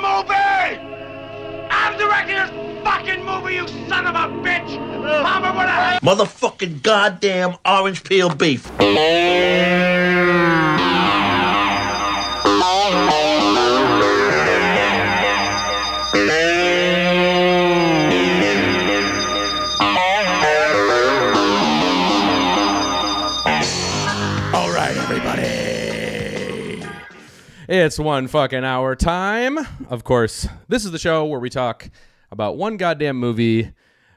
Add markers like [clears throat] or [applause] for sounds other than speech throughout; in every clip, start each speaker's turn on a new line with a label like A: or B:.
A: movie! I'm directing this fucking movie, you son of a bitch! Mama would have
B: Motherfucking goddamn orange peel beef.
C: It's one fucking hour time. Of course, this is the show where we talk about one goddamn movie.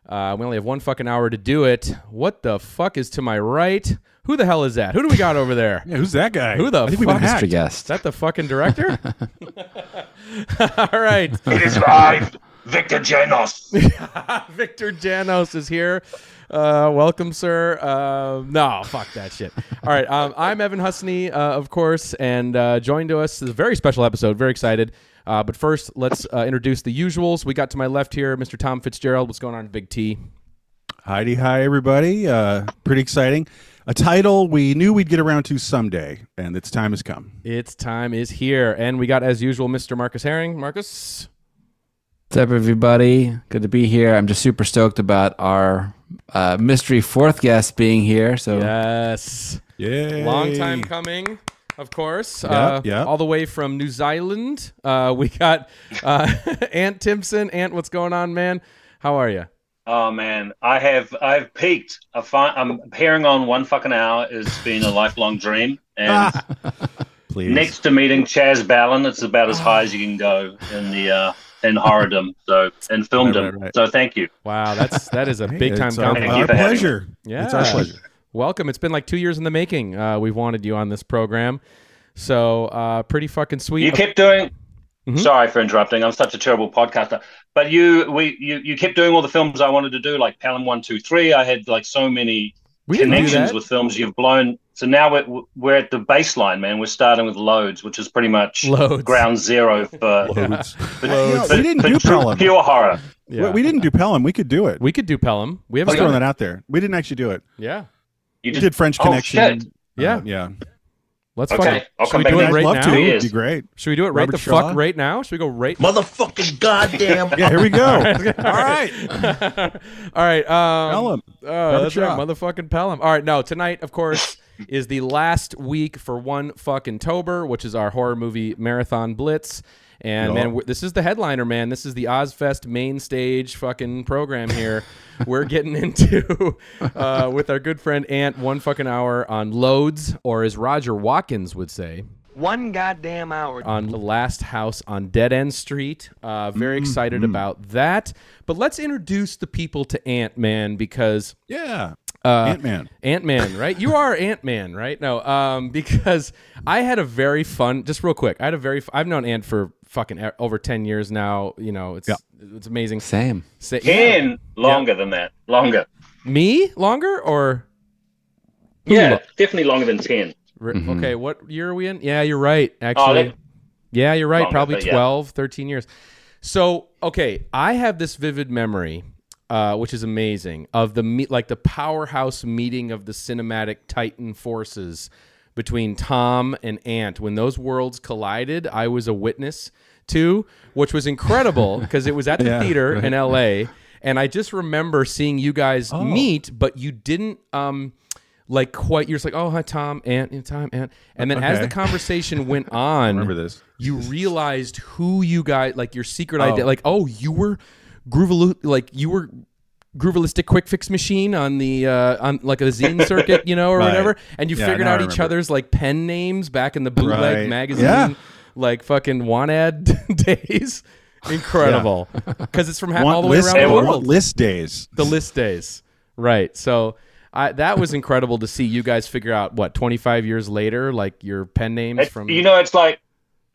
C: Uh, we only have one fucking hour to do it. What the fuck is to my right? Who the hell is that? Who do we got over there?
D: Yeah, who's that guy?
C: Who the
D: I think we've been
C: fuck-
E: Mr. Guest.
C: Is that the fucking director? [laughs] All right.
A: It is live! Victor Janos! [laughs]
C: Victor Janos is here. Uh, welcome, sir. Uh, no, fuck that shit. All right, um, I'm Evan Husney, uh, of course, and uh, joined to us is a very special episode. Very excited. Uh, but first, let's uh, introduce the usuals. We got to my left here, Mr. Tom Fitzgerald. What's going on, Big T?
D: Heidi, hi everybody. Uh, pretty exciting. A title we knew we'd get around to someday, and its time has come.
C: Its time is here, and we got, as usual, Mr. Marcus Herring. Marcus.
E: What's up, everybody? Good to be here. I'm just super stoked about our uh, mystery fourth guest being here. So
C: Yes.
D: Yeah,
C: Long time coming, of course.
D: Yep,
C: uh,
D: yep.
C: All the way from New Zealand. Uh, we got uh, [laughs] Ant Timpson. Ant, what's going on, man? How are you?
F: Oh man, I have I've peaked. I find, I'm appearing on one fucking hour has been a lifelong dream, and [laughs]
D: Please.
F: next to meeting Chas Balun, it's about as high as you can go in the uh, in [laughs] horrordom. So and filmed
D: Right, right, right.
F: So thank you.
C: Wow, that's that is a
D: Hey,
C: big time
D: it's our,
C: compliment.
D: our
F: for having me.
D: pleasure.
C: Yeah,
D: It's our pleasure.
C: Welcome. It's been like two years in the making. Uh, we've wanted you on this program, so uh, pretty fucking sweet.
F: You kept doing.
C: Mhm.
F: Sorry for interrupting. I'm such a terrible podcaster. But you, we, you, you kept doing all the films I wanted to do, like Pelham One, Two, Three. I had like so many
C: we
F: connections with films you've blown. So now we're we're at the baseline, man. We're starting with loads, which is pretty much
C: Loads.
F: ground zero for, [laughs]
D: Loads.
F: for,
D: Yeah,
F: for-
D: we didn't
F: for
D: do Pelham.
F: pure horror.
C: Yeah.
D: We, we didn't do Pelham. We could do it.
C: We could do Pelham. We haven't
D: Let's throw that out there. We didn't actually do it.
C: Yeah.
F: You just
D: did French
F: Oh,
D: Connection.
F: shit.
C: Yeah.
D: Uh, yeah.
C: Let's
F: Okay,
C: fucking.
F: I'll
C: Should
F: come
C: we
F: back
C: do it right
D: love
C: now?
D: to. It'd be great.
C: Should we do it right
D: Robert
C: the
D: Shaw?
C: fuck right now? Should we go right?
B: Motherfucking goddamn. [laughs]
D: Yeah, here we go.
C: All [laughs]
D: All right.
C: All right. Um,
D: Pelham.
C: Oh, that's right, motherfucking Pelham. All right, no, tonight, of course, is the last week for one fucking Tober, which is our horror movie marathon blitz. And
D: Yeah.
C: man, this is the headliner, man. This is the Ozzfest main stage fucking program here. [laughs] We're getting into uh, with our good friend Ant one fucking hour on loads, or as Roger Watkins would say,
G: One goddamn hour.
C: on the last house on Dead End Street. Uh, very excited about that. But let's introduce the people to Ant Man because
D: Yeah.
C: Uh,
D: Ant Man.
C: Ant Man, right? You are Ant Man, right? No, um, [laughs] because I had a very fun. Just real quick, I had a very. f- I've known Ant for fucking over ten years now. You know, it's
D: Yeah.
C: it's amazing.
E: same.
C: Say, yeah.
F: Ten longer than that. Longer.
C: Me longer or
F: Yeah, definitely longer than ten.
C: Re-
E: Mhm.
C: okay? What year are we in? Yeah, you're right. Actually,
F: that-
C: yeah, you're right.
F: Longer,
C: Probably
F: but yeah.
C: 12, 13 years. So okay, I have this vivid memory. Uh, which is amazing of the meet like the powerhouse meeting of the cinematic titan forces between Tom and Ant when those worlds collided. I was a witness to, which was incredible [laughs] because it was at the
D: Yeah,
C: theater
D: right.
C: in L.A. and I just remember seeing you guys
D: Oh.
C: meet, but you didn't um like quite. You're just like, oh hi Tom, Ant, you know, Tom, Ant, and then as the [laughs] conversation [laughs] went on,
D: Remember this.
C: you realized who you guys like your secret
D: Oh.
C: idea like oh you were Groovalu like you were Groovalistic quick fix machine on the uh on like a zine [laughs] circuit you know or
D: Right.
C: whatever and you
D: Yeah,
C: figured
D: now I
C: out each
D: remember.
C: other's like pen names back in the bootleg
D: Right.
C: magazine
D: Yeah.
C: like fucking want ad [laughs] days incredible because [laughs] it's from ha- all the way
D: list,
C: around the world
D: list days.
C: the list days right so I, that was incredible to see you guys figure out what 25 years later like your pen names
F: It's,
C: from
F: you know, it's like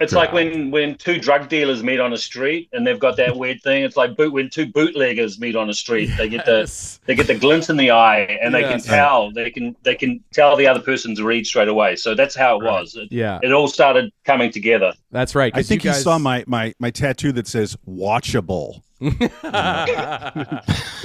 F: it's like when when two drug dealers meet on a street and they've got that weird thing. It's like boot when two bootleggers meet on a street. They get the they get the glint in the eye and they can tell they can they can tell the other person's read straight away. So that's how it was. It,
C: yeah
F: it all started coming together.
C: that's right
D: I think you,
C: guys-
D: saw my, my my tattoo that says "watchable." Because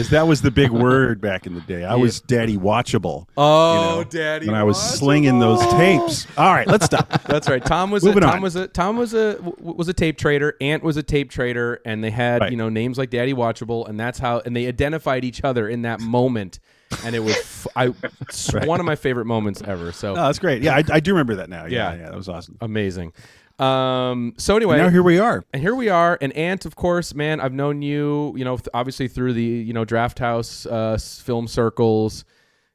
D: that was the big word back in the day. I was daddy watchable.
C: Oh,
D: know,
C: daddy!
D: And I was slinging those tapes. All right, let's stop. [laughs]
C: That's right. Tom was a,
D: Moving
C: Tom
D: on.
C: was a Tom was a was a tape trader. Ant was a tape trader, and they had
D: Right.
C: you know names like Daddy Watchable, and that's how and they identified each other in that moment, and it was f- I it's [laughs] one of my favorite moments ever. So
D: Oh, that's great. Yeah, I, I do remember that now. Yeah,
C: Yeah.
D: yeah, that was awesome.
C: amazing. Um. So anyway,
D: now here we are.
C: and here we are. And Ant, of course, man, I've known you, you know, th- obviously through the, you know, Draft House uh, film circles,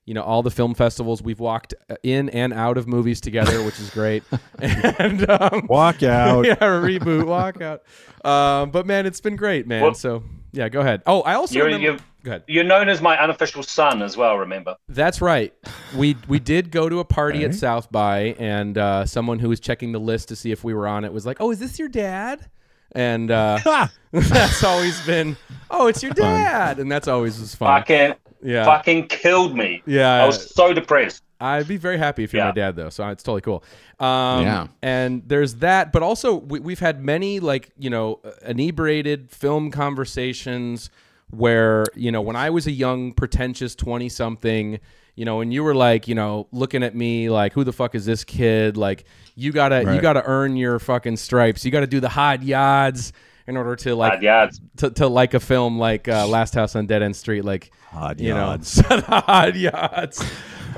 C: you know, all the film festivals. We've walked uh, in and out of movies together, which is great. [laughs] [laughs] and um,
D: Walk out. [laughs]
C: yeah, reboot, walkout. Um, but man, it's been great, man.
F: Well-
C: so yeah, go ahead. Oh, I also
F: You're-
C: remember.
F: You're-
C: Go ahead.
F: You're known as my unofficial son as well. Remember?
C: That's right. We we [laughs] did go to a party at South by, and uh, someone who was checking the list to see if we were on it was like, "Oh, is this your dad?" And uh, [laughs] [laughs] that's always been, "Oh, it's your dad," and that's always was fun.
F: Fucking,
C: Yeah,
F: fucking killed me.
C: yeah.
F: I was so depressed.
C: I'd be very happy if you're my dad, though. So it's totally cool. Um,
E: Yeah.
C: And there's that, but also we, we've had many like you know inebriated film conversations where you know when I was a young pretentious twenty something, you know, and you were like you know looking at me like who the fuck is this kid? Like you gotta you gotta earn your fucking stripes. You gotta do the hot yads in order to like
F: yeah,
C: to, to like a film like uh, Last House on Dead End Street, like
D: Hot
C: you
D: yods.
C: know, [laughs] hot yachts.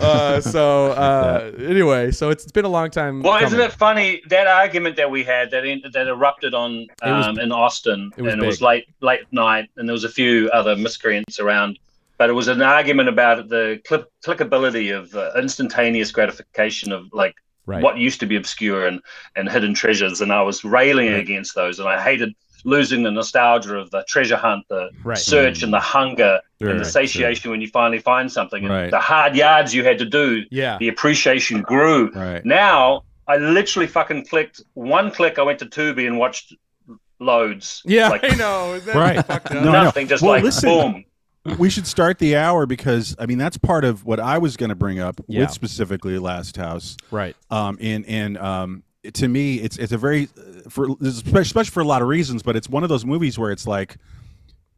C: Uh, so [laughs] uh, anyway, so it's been a long time.
F: Well, isn't it funny that argument that we had that in, that erupted on
C: was-
F: um, in Austin,
C: it was
F: and it was late late night, and there was a few other miscreants around, but it was an argument about the clip, clickability of uh, instantaneous gratification of like
C: Right.
F: what used to be obscure and and hidden treasures, and I was railing against those, and I hated losing the nostalgia of the treasure hunt, the
C: Right.
F: search, and the hunger
D: Sure,
F: and the satiation when you finally find something, and the hard yards you had to do
C: Yeah.
F: the appreciation grew.
D: Right.
F: Now I literally fucking clicked one click. I went to Tubi and watched loads.
C: Yeah,
F: like [laughs]
C: I know.
D: Right.
C: fucked up?
D: No, know.
F: nothing. Just
D: Well,
F: like
D: listen.
F: boom.
D: we should start the hour because I mean that's part of what I was going to bring up
C: Yeah.
D: with specifically Last House.
C: Right.
D: Um, and and um, to me, it's it's a very for especially for a lot of reasons, but it's one of those movies where it's like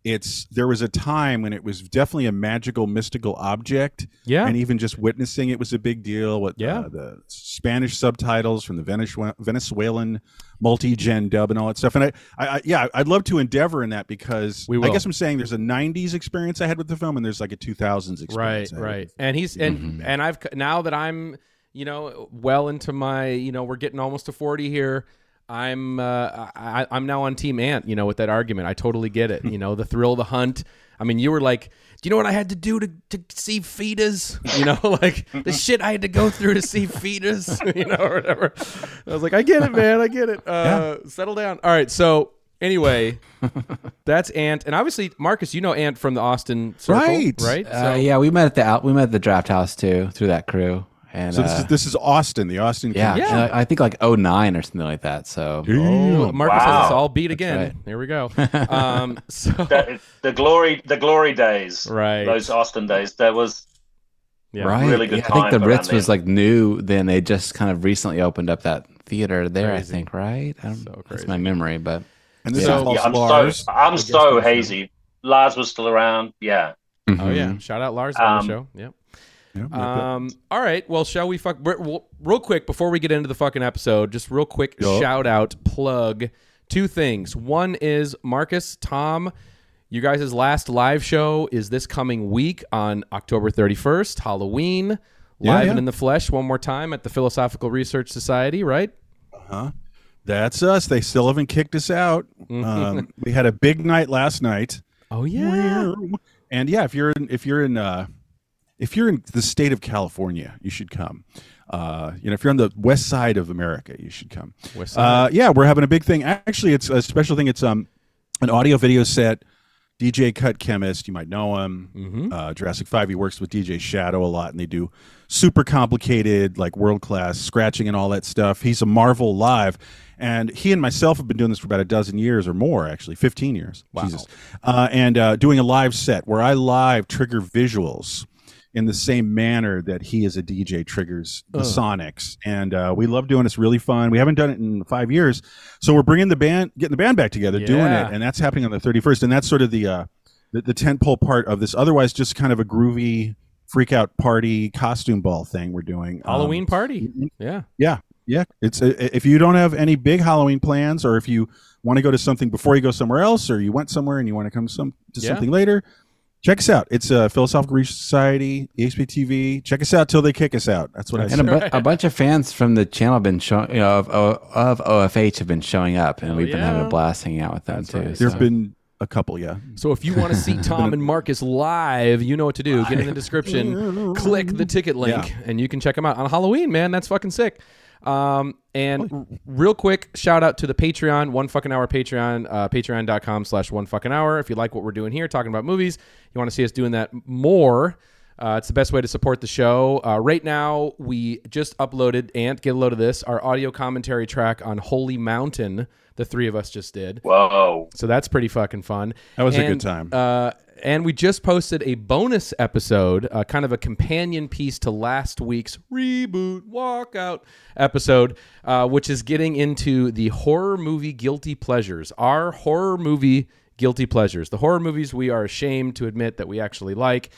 D: it's there was a time when it was definitely a magical mystical object
C: Yeah.
D: and even just witnessing it was a big deal with
C: Yeah.
D: uh, the spanish subtitles from the Venezue- venezuelan multi-gen dub and all that stuff and I, I, I yeah i'd love to endeavor in that because
C: We
D: i guess i'm saying there's a 90s experience i had with the film and there's like a 2000s experience I had with
C: Right. And he's and
D: Mm-hmm.
C: and I've now that I'm you know well into my you know we're getting almost to forty here. I'm uh, I, I'm now on Team Ant. You know with that argument, I totally get it. You [laughs] know the thrill of the hunt. I mean, you were like. Do you know what I had to do to, to see fetus? [laughs] You know, [laughs] like the shit I had to go through to see fetus, you know, or whatever. I was like, I get it, man. I get it. Uh, Settle down. All right. So, anyway, that's Ant. And obviously, Marcus, you know Ant from the Austin Circle,
D: Right.
C: Right.
E: Uh, yeah, we met at the out. We met at the draft house too through that crew. And
D: so this
E: uh,
D: is this is austin the austin
E: yeah,
C: Yeah.
E: I, I think like 09 or something like that. So
C: Oh, Marcus has
F: Wow.
C: us all beat again.
E: right.
C: Here we go. [laughs] Um, so [laughs]
F: The, the glory, the glory days.
C: Right.
F: Those Austin days. That was
C: yeah.
E: right,
F: really good
E: yeah, I think the Ritz was
F: then.
E: like new. Then they just kind of recently opened up that theater there.
C: Crazy.
E: I think right. I don't,
C: So
E: That's
C: crazy.
E: my memory, but
D: and this
C: So-
D: involves
F: yeah, I'm
D: Lars.
F: so I'm so
C: on the show.
F: hazy. Lars was still around. Yeah.
C: Oh
E: Mhm.
C: yeah. Shout out Lars on
F: Um,
C: the show. Yep.
D: Yeah,
C: Um, all right. Well, shall we fuck real quick before we get into the fucking episode? Just real quick
D: Yup.
C: shout out plug two things. One is Marcus Tom. You guys' last live show is this coming week on October 31st, Halloween.
D: Yeah,
C: Live
D: yeah.
C: and in the flesh one more time at the Philosophical Research Society, right? Uh huh.
D: That's us. They still haven't kicked us out. [laughs] Um, we had a big night last night,
C: Oh yeah.
D: and yeah, if you're in, if you're in uh, if you're in the state of California, you should come. Uh, you know, if you're on the west side of America, you should come.
C: West side.
D: Uh, yeah, we're having a big thing. Actually, it's a special thing. It's um an audio video set. DJ Cut Chemist, you might know him.
C: Mm-hmm.
D: Uh, Jurassic Five, he works with DJ Shadow a lot, and they do super complicated, like world class scratching and all that stuff. He's a Marvel live, and he and myself have been doing this for about a dozen years or more, actually, fifteen years. Jesus, uh, and uh, doing a live set where I live trigger visuals in the same manner that he as a DJ triggers the Sonics, and uh, we love doing it. It's really fun. We haven't done it in five years, so we're bringing the band, getting the band back together, doing it, and that's happening on the thirty first, and that's sort of the uh, the, the tentpole part of this. Otherwise, just kind of a groovy freak out party costume ball thing we're doing. Um,
C: Halloween party. Yeah.
D: yeah, yeah. It's uh, if you don't have any big Halloween plans, or if you want to go to something before you go somewhere else, or you went somewhere and you want to come some to
C: Yeah.
D: something later, check us out. It's uh, Philosophical Research Society, EXP TV. Check us out till they kick us out. That's what I
E: said.
D: And
E: a, bu- a bunch of fans from the channel have been showing, you know, of, of OFH have been showing up, and we've been having a blast hanging out with them too.
D: There's
E: so.
D: been a couple, yeah.
C: So if you want to see [laughs] Tom and Marcus live, you know what to do. Get in the description, [laughs] click the ticket link,
D: Yeah.
C: and you can check them out on Halloween. Man, that's fucking sick. Um, and r- real quick, shout out to the Patreon, one fucking hour Patreon, uh, patreon.com slash one fucking hour. If you like what we're doing here, talking about movies, you want to see us doing that more. Uh, it's the best way to support the show. Uh, right now, we just uploaded, and get a load of this, our audio commentary track on Holy Mountain. The three of us just did.
F: Whoa.
C: So that's pretty fucking fun.
D: That was a good time.
C: Uh, and we just posted a bonus episode, uh, kind of a companion piece to last week's reboot walkout episode, uh, which is getting into the horror movie guilty pleasures. Our horror movie guilty pleasures, the horror movies we are ashamed to admit that we actually like.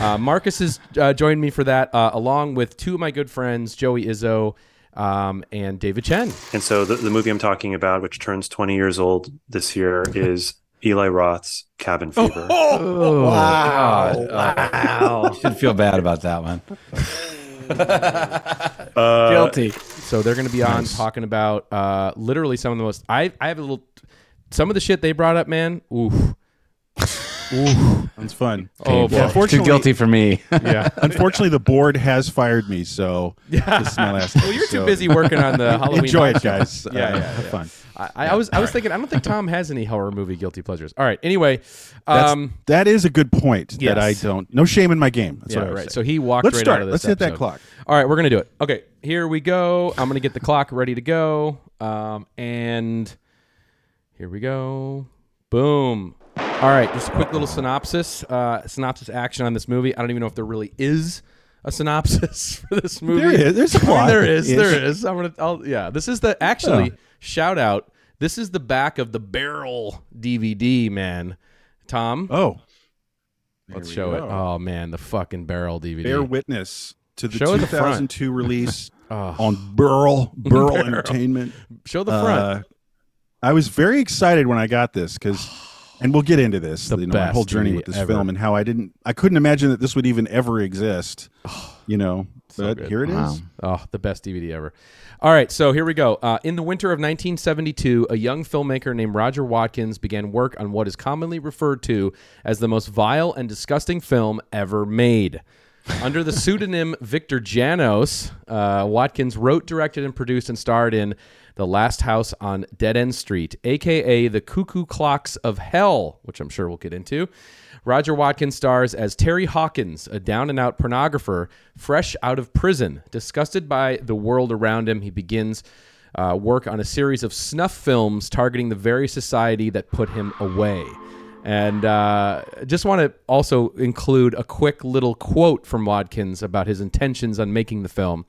C: Uh, [laughs] Marcus has uh, joined me for that, uh, along with two of my good friends, Joey Izzo um, and David Chen.
H: And so the, the movie I'm talking about, which turns 20 years old this year, is Eli Roth's Cabin Fever.
E: Oh, wow. wow. You should feel bad about that one. [laughs]
H: Uh,
E: Guilty.
C: So they're going to be on talking about uh, literally some of the most. I I have a little. Some of the shit they brought up, man. Oof. [laughs]
D: That's fun.
C: Oh, boy.
D: Yeah,
E: Too guilty for me. [laughs]
C: Yeah.
D: Unfortunately, the board has fired me, so this is my last.
C: well, you're too busy working on the Halloween.
D: Enjoy it, guys.
C: Yeah,
D: Uh,
C: yeah,
D: have
C: yeah.
D: fun.
C: I, I was I was thinking. I don't think Tom has any horror movie guilty pleasures. All right. Anyway,
D: That's,
C: um,
D: that is a good point. That I don't. No shame in my game. That's
C: yeah,
D: what I
C: right.
D: saying.
C: So he walked
D: Let's
C: right
D: start.
C: out of this.
D: Let's hit that clock.
C: All right, we're gonna do it. Okay, here we go. I'm gonna get the clock ready to go. Um, and here we go. Boom. All right, just a quick little synopsis. Uh, synopsis action on this movie. I don't even know if there really is a synopsis [laughs] for this movie.
D: There is. There's a plot.
C: there is. There is. I'm gonna. I'll, yeah. This is the actually. Shout out. This is the back of the barrel DVD, man. Tom,
D: Oh,
C: let's show it. Oh man, the fucking barrel DVD.
D: bear witness to the
C: Show the
D: 2002 [laughs] release
C: Oh.
D: on Barrel Barrel Entertainment.
C: Show the front.
D: Uh, I was very excited when I got this because, [sighs] and we'll get into this,
C: The
D: you know, my whole journey with this
C: ever.
D: film and how I didn't, I couldn't imagine that this would even ever exist. [sighs] You know, but
C: good.
D: here it is.
E: Wow.
C: Oh, the best DVD ever. All right, so here we go. Uh, in the winter of 1972, a young filmmaker named Roger Watkins began work on what is commonly referred to as the most vile and disgusting film ever made. Under the pseudonym Victor Janos, uh, Watkins wrote, directed, and produced and starred in The Last House on Dead End Street, aka The Cuckoo Clocks of Hell, which I'm sure we'll get into. Roger Watkins stars as Terry Hawkins, a down and out pornographer fresh out of prison. Disgusted by the world around him, he begins uh, work on a series of snuff films targeting the very society that put him away. And uh, just want to also include a quick little quote from Watkins about his intentions on making the film.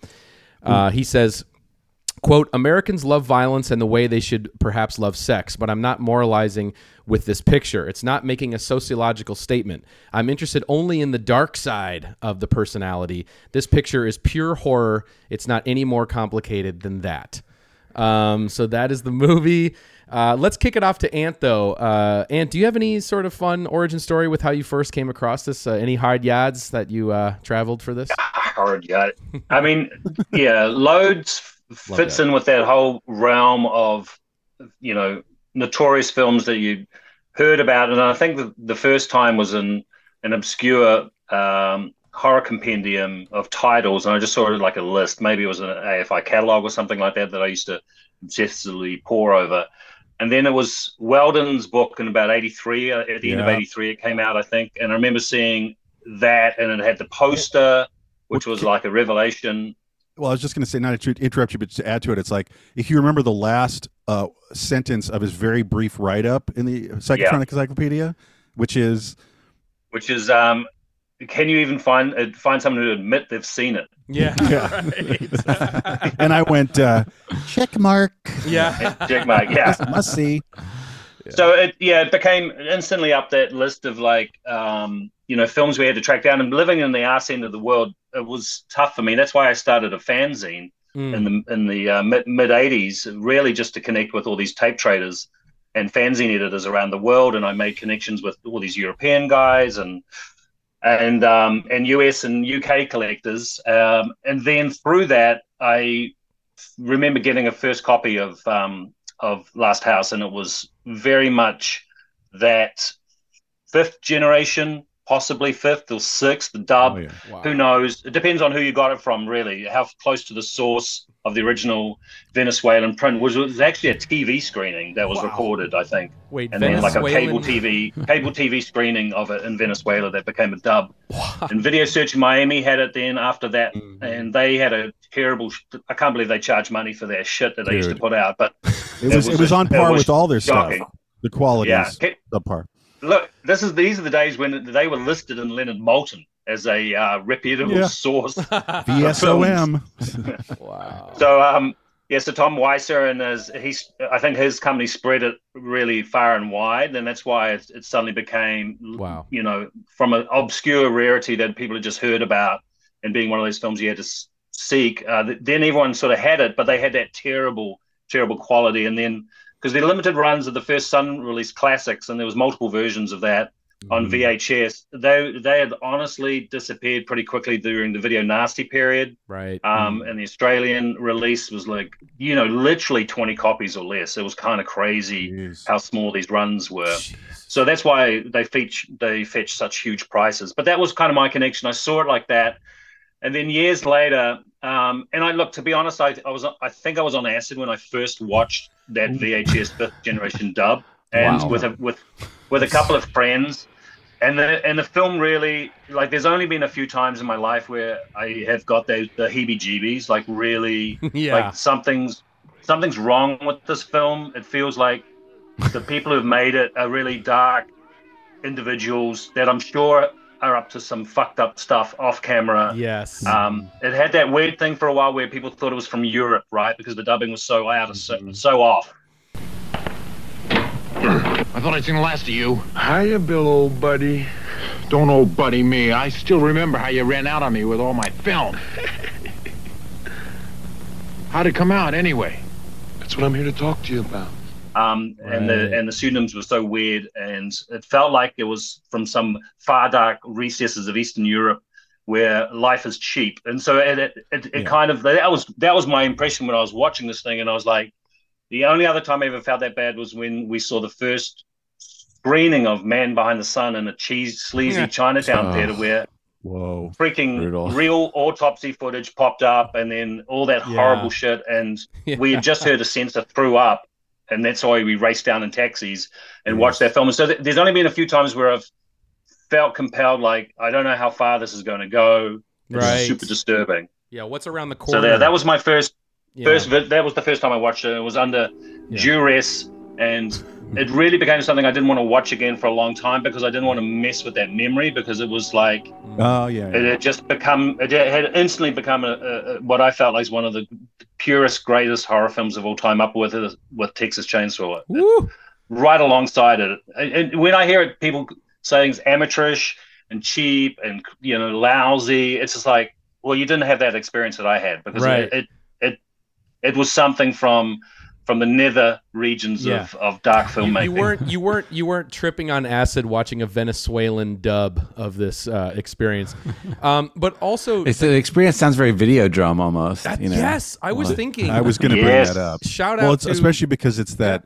C: Uh, he says, quote americans love violence and the way they should perhaps love sex but i'm not moralizing with this picture. It's not making a sociological statement. I'm interested only in the dark side of the personality. This picture is pure horror. It's not any more complicated than that. Um, so that is the [laughs] movie uh, let's kick it off to ant though. Uh, ant do you have any sort of fun origin story with how you first came across this? Uh, any hard yads that you uh, traveled for this? [laughs]
F: Hard yeah i mean yeah loads fits in with that whole realm of you know notorious films that you heard about. And i think the, the first time was in an obscure um, horror compendium of titles. And i just saw it like a list. Maybe it was an afi catalog or something like that that i used to obsessively pore over and then it was weldon's book in about 83 uh, at the end of 83 it came out i think. And i remember seeing that and it had the poster which was like a revelation.
D: Well, I was just going to say, not to interrupt you, but to add to it, it's like if you remember the last uh, sentence of his very brief write up in the Psychotronic Encyclopedia, which is
F: Which is, um, can you even find uh, find someone who admit they've seen it?
C: Yeah. [laughs]
D: Yeah.
C: Right.
D: and I went uh, check mark.
C: yeah. [laughs]
F: check Mark, yeah.
D: Must see.
F: So it yeah, it became instantly up that list of like um, you know films we had to track down. And living in the arse end of the world, it was tough for me. That's why I started a fanzine
C: Mm.
F: in the in the uh, mid mid '80s, really just to connect with all these tape traders and fanzine editors around the world. And I made connections with all these European guys and and um, and US and UK collectors. Um, and then through that, I remember getting a first copy of um, of Last House, and it was very much that fifth generation, possibly fifth or sixth dub.
D: Oh, yeah.
C: Wow.
F: Who knows? It depends on who you got it from, really. How close to the source of the original Venezuelan print was. It was actually a TV screening that was
C: Wow.
F: recorded, I think,
C: Wait,
F: and then like a cable TV [laughs] cable TV screening of it in Venezuela that became a dub. And Video Search Miami had it then after that,
C: Mm-hmm.
F: and they had a terrible. sh- I can't believe they charge money for their shit that they used to put out, but [laughs]
D: It was it was on par
F: was
D: with all their
F: shocking.
D: stuff. The quality
F: Yeah.
D: is
F: Okay.
D: subpar.
F: Look, this is these are the days when they were listed in Leonard Maltin as a uh, reputable
D: Yeah.
F: source. [laughs]
D: VSOM. [laughs]
C: wow.
F: So um yeah, so Tom Weisser and his he's I think his company spread it really far and wide, and that's why it, it suddenly became
C: Wow.
F: you know from an obscure rarity that people had just heard about and being one of those films you had to seek. Uh, then everyone sort of had it, but they had that terrible, terrible quality, and then because the limited runs of the first Sun released classics, and there was multiple versions of that on VHS. They they had honestly disappeared pretty quickly during the video nasty period.
C: Right.
F: Um, and the Australian release was like, you know, literally 20 copies or less. It was kind of crazy
D: Jeez.
F: how small these runs were. So that's why they fetch they fetch such huge prices. But that was kind of my connection. I saw it like that, and then years later, um, and I look to be honest, I, I was I think I was on acid when I first watched that VHS fifth generation dub, and
C: Wow.
F: with a with with a couple of friends. And the and the film really like there's only been a few times in my life where I have got the the heebie-jeebies like really [laughs]
C: Yeah.
F: like something's something's wrong with this film. It feels like the people who've made it are really dark individuals that I'm sure are up to some fucked up stuff off camera.
C: yes.
F: Um, it had that weird thing for a while where people thought it was from Europe, right? Because the dubbing was so out of so, so off.
I: I thought I'd seen the last of you. Hiya, Bill, old buddy. Don't old buddy me. I still remember how you ran out on me with all my film. [laughs] How'd it come out anyway?
J: That's what I'm here to talk to you about.
F: Um, and the and the pseudonyms were so weird, and it felt like it was from some far dark recesses of Eastern Europe where life is cheap. And so it it, it, it
D: Yeah.
F: kind of that was that was my impression when I was watching this thing, and I was like, the only other time I ever felt that bad was when we saw the first screening of Man Behind the Sun in a cheese sleazy
C: Yeah. [laughs]
F: Chinatown
E: Oh.
F: theater where
D: Whoa.
F: freaking
E: Brutal.
F: real autopsy footage popped up and then all that
C: Yeah.
F: horrible shit and [laughs] we had just heard a censor threw up and that's why we raced down in taxis and watched that film and so th- there's only been a few times where i've felt compelled like i don't know how far this is going to go this
C: Right.
F: super disturbing
C: yeah. What's around the corner?
F: so there, that was my first
C: Yeah.
F: first that was the first time i watched it it was under
C: Yeah.
F: duress and it really became something i didn't want to watch again for a long time because i didn't want to mess with that memory because it was like
D: Oh yeah.
F: it had just become it had instantly become a, a, what I felt like is one of the purest, greatest horror films of all time, up with with Texas Chainsaw, right alongside it. And, when I hear it, people saying it's amateurish and cheap and you know lousy, it's just like, well, you didn't have that experience that I had because
C: Right.
F: it it it was something from from the nether regions
C: Yeah.
F: of, of dark
C: You,
F: filmmaking.
C: you weren't you weren't [laughs] you weren't tripping on acid watching a Venezuelan dub of this uh, experience, [laughs] um, but also
E: It's the experience sounds very Videodrome almost.
C: that-
E: you know?
C: yes, I was
E: Well,
C: thinking.
D: I was going to
F: Yes.
D: bring that up.
C: shout
D: Well,
C: out
D: it's
C: to
D: especially because it's that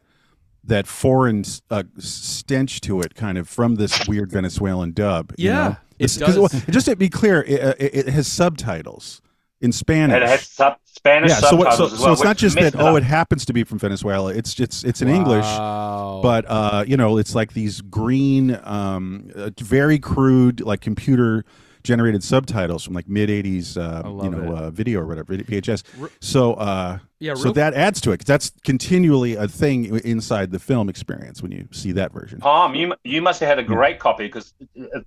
D: that foreign uh, stench to it, kind of from this weird Venezuelan dub. you
C: Yeah,
D: know?
C: it does.
D: well, just to be clear, it, uh, it, it has subtitles in Spanish.
F: and it had sub, Spanish
D: yeah, so, what,
F: subtitles
D: so,
F: as
D: so it's not just that.
F: it
D: Oh, it happens to be from Venezuela. It's it's it's in English,
C: Wow.
D: but uh, you know, it's like these green, um, uh, very crude, like computer generated subtitles from like mid '80s, uh, you know, uh, video or whatever VHS. So uh,
C: Yeah,
D: so that adds to it 'cause that's continually a thing inside the film experience when you see that version.
F: Tom, you you must have had a great copy because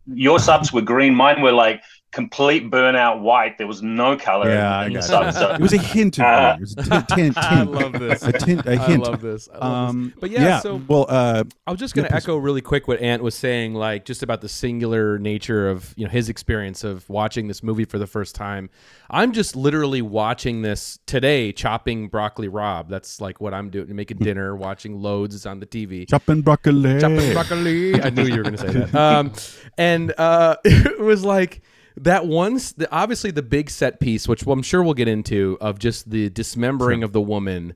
F: your subs were green. Mine were like complete burnout white. There was no color
D: Yeah, I
F: in, in the
D: got
F: subs. So,
D: It was a hint of
F: Uh,
D: color. It was a tint, tint, [laughs]
C: I love this.
D: A, tint, a
C: I
D: hint.
C: love this. I love this.
D: Um,
C: But yeah, so-
D: well, uh,
C: I was just going to
D: yeah,
C: echo really quick what Ant was saying, like just about the singular nature of you know his experience of watching this movie for the first time. I'm just literally watching this today, chopping broccoli Rob. That's like what I'm doing, making dinner, watching loads on the TV.
D: chopping broccoli.
C: Chopping broccoli. I knew you were going to say that. [laughs] Um, and uh, [laughs] it was like that once, the, obviously the big set piece, which I'm sure we'll get into, of just the dismembering of the woman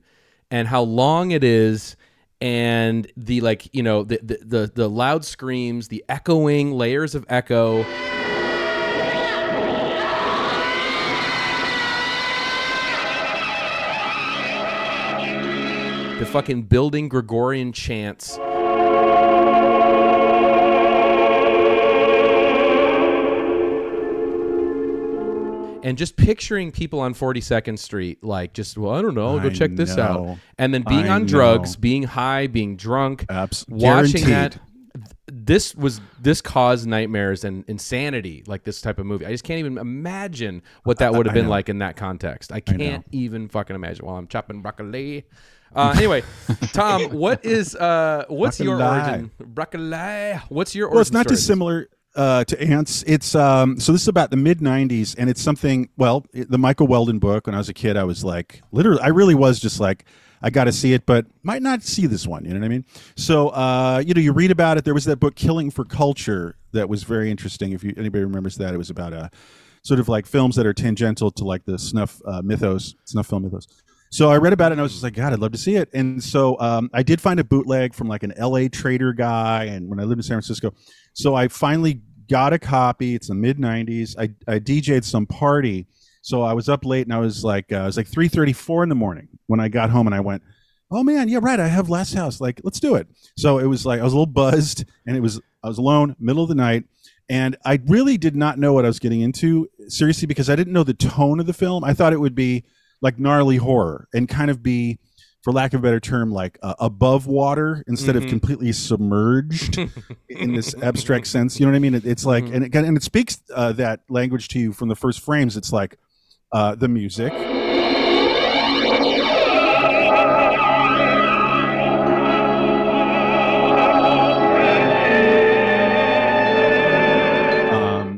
C: and how long it is. And the like, you know, the, the the the loud screams, the echoing layers of echo, the fucking building Gregorian chants. And just picturing people on 42nd Street, like, just, well, I don't know, go
D: I
C: check this out. And then being
D: I
C: on drugs, being high, being drunk,
D: Abs-
C: watching that. This was, this caused nightmares and insanity, like this type of movie. I just can't even imagine what that would have
D: I
C: been
D: know.
C: like in that context. I can't even fucking imagine while I'm chopping broccoli. Uh, anyway, Tom, what is uh, what's your origin? Broccoli. What's your origin?
D: Well, it's not
C: story of this?
D: dissimilar uh, to Ants. It's um, so this is about the mid '90s, and it's something. Well, the Michael Weldon book. When I was a kid, I was like, literally, I really was just like, I got to see it, but might not see this one. You know what I mean? So, uh, you know, you read about it. There was that book, Killing for Culture, that was very interesting. If you anybody remembers that, it was about a sort of like films that are tangential to like the snuff uh, mythos, snuff film mythos. So I read about it and I was just like, God, I'd love to see it. And so um, I did find a bootleg from like an LA trader guy, and when I lived in San Francisco, so I finally got a copy. It's the mid '90s. I, I DJ'd some party, so I was up late and I was like, uh, it was like 3:34 in the morning when I got home, and I went, Oh man, yeah, right. I have Last House. Like, let's do it. So it was like I was a little buzzed, and it was I was alone, middle of the night. And I really did not know what I was getting into, seriously, because I didn't know the tone of the film. I thought it would be like gnarly horror and kind of be, for lack of a better term, like uh, above water instead of
C: Mhm.
D: completely submerged [laughs] in this abstract sense. You know what I mean? It, it's like, and it, and it speaks uh, that language to you from the first frames. It's like uh, the music.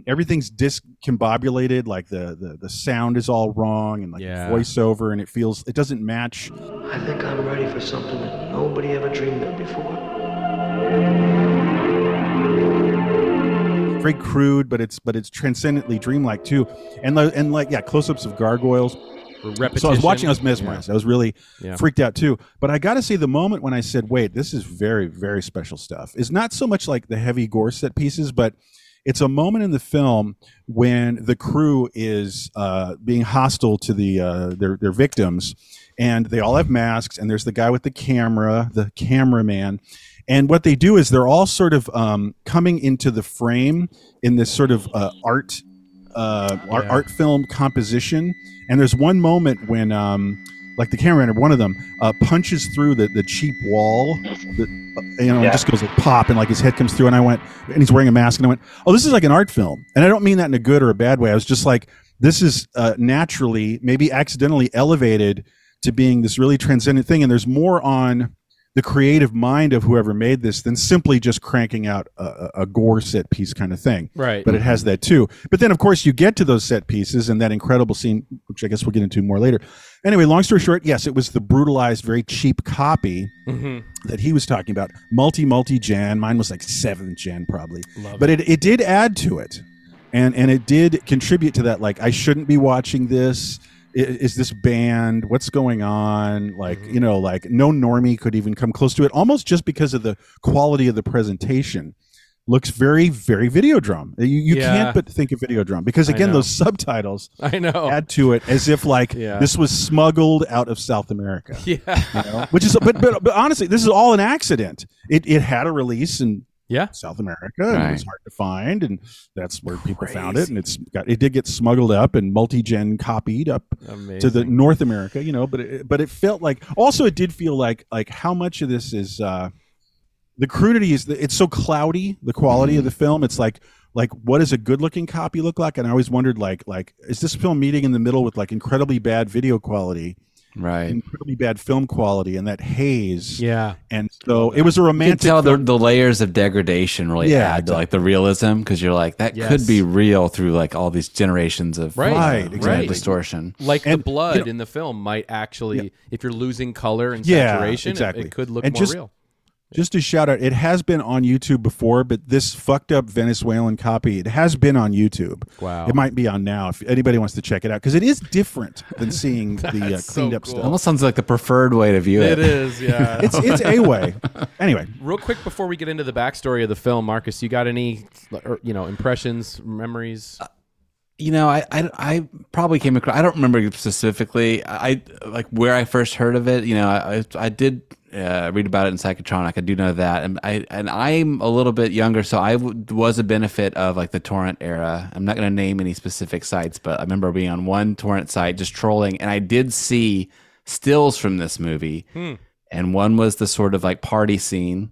D: Everything's discombobulated like the, the the sound is all wrong and like
C: Yeah.
D: voiceover and it feels it doesn't match
G: I think I'm ready for something that nobody ever dreamed of before.
D: very crude but it's but it's transcendently dreamlike too and like and like yeah close-ups of gargoyles
C: Repetition.
D: so i was watching i was mesmerized i was really
C: Yeah.
D: freaked out too but i gotta say the moment when i said wait this is very very special stuff is not so much like the heavy gore set pieces but it's a moment in the film when the crew is uh, being hostile to the uh, their their victims, and they all have masks. And there's the guy with the camera, the cameraman, and what they do is they're all sort of um, coming into the frame in this sort of uh, art uh, art,
C: Yeah.
D: art film composition. And there's one moment when, um, like the cameraman, or one of them, uh, punches through the, the cheap wall, that, uh, you know,
F: Yeah.
D: just goes like pop, and like his head comes through. And I went, and he's wearing a mask, and I went, oh, this is like an art film. And I don't mean that in a good or a bad way. I was just like, this is uh, naturally, maybe accidentally elevated to being this really transcendent thing. And there's more on the creative mind of whoever made this than simply just cranking out a, a gore set piece kind of thing
C: Right.
D: but it has that too. But then, of course, you get to those set pieces and that incredible scene, which I guess we'll get into more later. Anyway, long story short, yes, it was the brutalized, very cheap copy
C: Mhm.
D: that he was talking about. Multi, multi gen. Mine was like seventh gen, probably.
C: Love
D: but it, it did add to it. And, and it did contribute to that. Like, I shouldn't be watching this. Is this banned? What's going on? Like,
C: Mm-hmm.
D: you know, like no normie could even come close to it, almost just because of the quality of the presentation looks very, very Videodrome. You, you
C: Yeah.
D: can't but think of Videodrome because again, those subtitles [laughs]
C: I know.
D: add to it as if like
C: Yeah.
D: this was smuggled out of South America. [laughs]
C: Yeah.
D: You know? Which is, but, but but honestly, this is all an accident. It it had a release in
C: Yeah.
D: South America, and it was hard to find, and that's where people found it. And it's got it did get smuggled up and multi-gen copied up to the North America, you know. But it, but it felt like also it did feel like like how much of this is uh, the crudity is it's so cloudy the quality
C: Mm-hmm.
D: of the film. It's like like what does a good looking copy look like? And I always wondered like like is this film meeting in the middle with like incredibly bad video quality,
E: Right.
D: incredibly bad film quality, and that haze.
C: Yeah.
D: And so it was a
E: You can
D: romantic.
E: tell the,
D: film.
E: the layers of degradation really
D: Yeah,
E: add to like the realism because you're like that
C: Yes.
E: could be real through like all these generations of
C: Right,
D: Right,
E: right,
D: exactly.
E: distortion.
C: Like
D: And,
C: the blood
D: you know-
C: in the film might actually, if you're losing color and
D: Yeah,
C: saturation, it-
D: exactly.
C: it, could look
D: And
C: more
D: just-
C: real.
D: Just a shout out, it has been on YouTube before, but this fucked up Venezuelan copy, it has been on YouTube.
C: Wow.
D: It might be on now if anybody wants to check it out because it is different than [laughs] seeing the uh,
C: That's so
D: cleaned up
C: cool.
D: stuff.
E: Almost sounds like the preferred way to view it.
C: It is, yeah. [laughs]
D: It's it's a way. [laughs] Anyway,
C: Real quick before we get into the backstory of the film, Marcus, you got any, you know, impressions, memories?
E: You know, I, I, I probably came across. I don't remember specifically. I like where I first heard of it. You know, I I did uh, read about it in Psychotronic. I do know that, and I and I'm a little bit younger, so I w- was a benefit of like the torrent era. I'm not going to name any specific sites, but I remember being on one torrent site just trolling, and I did see stills from this movie,
C: Hmm.
E: and one was the sort of like party scene.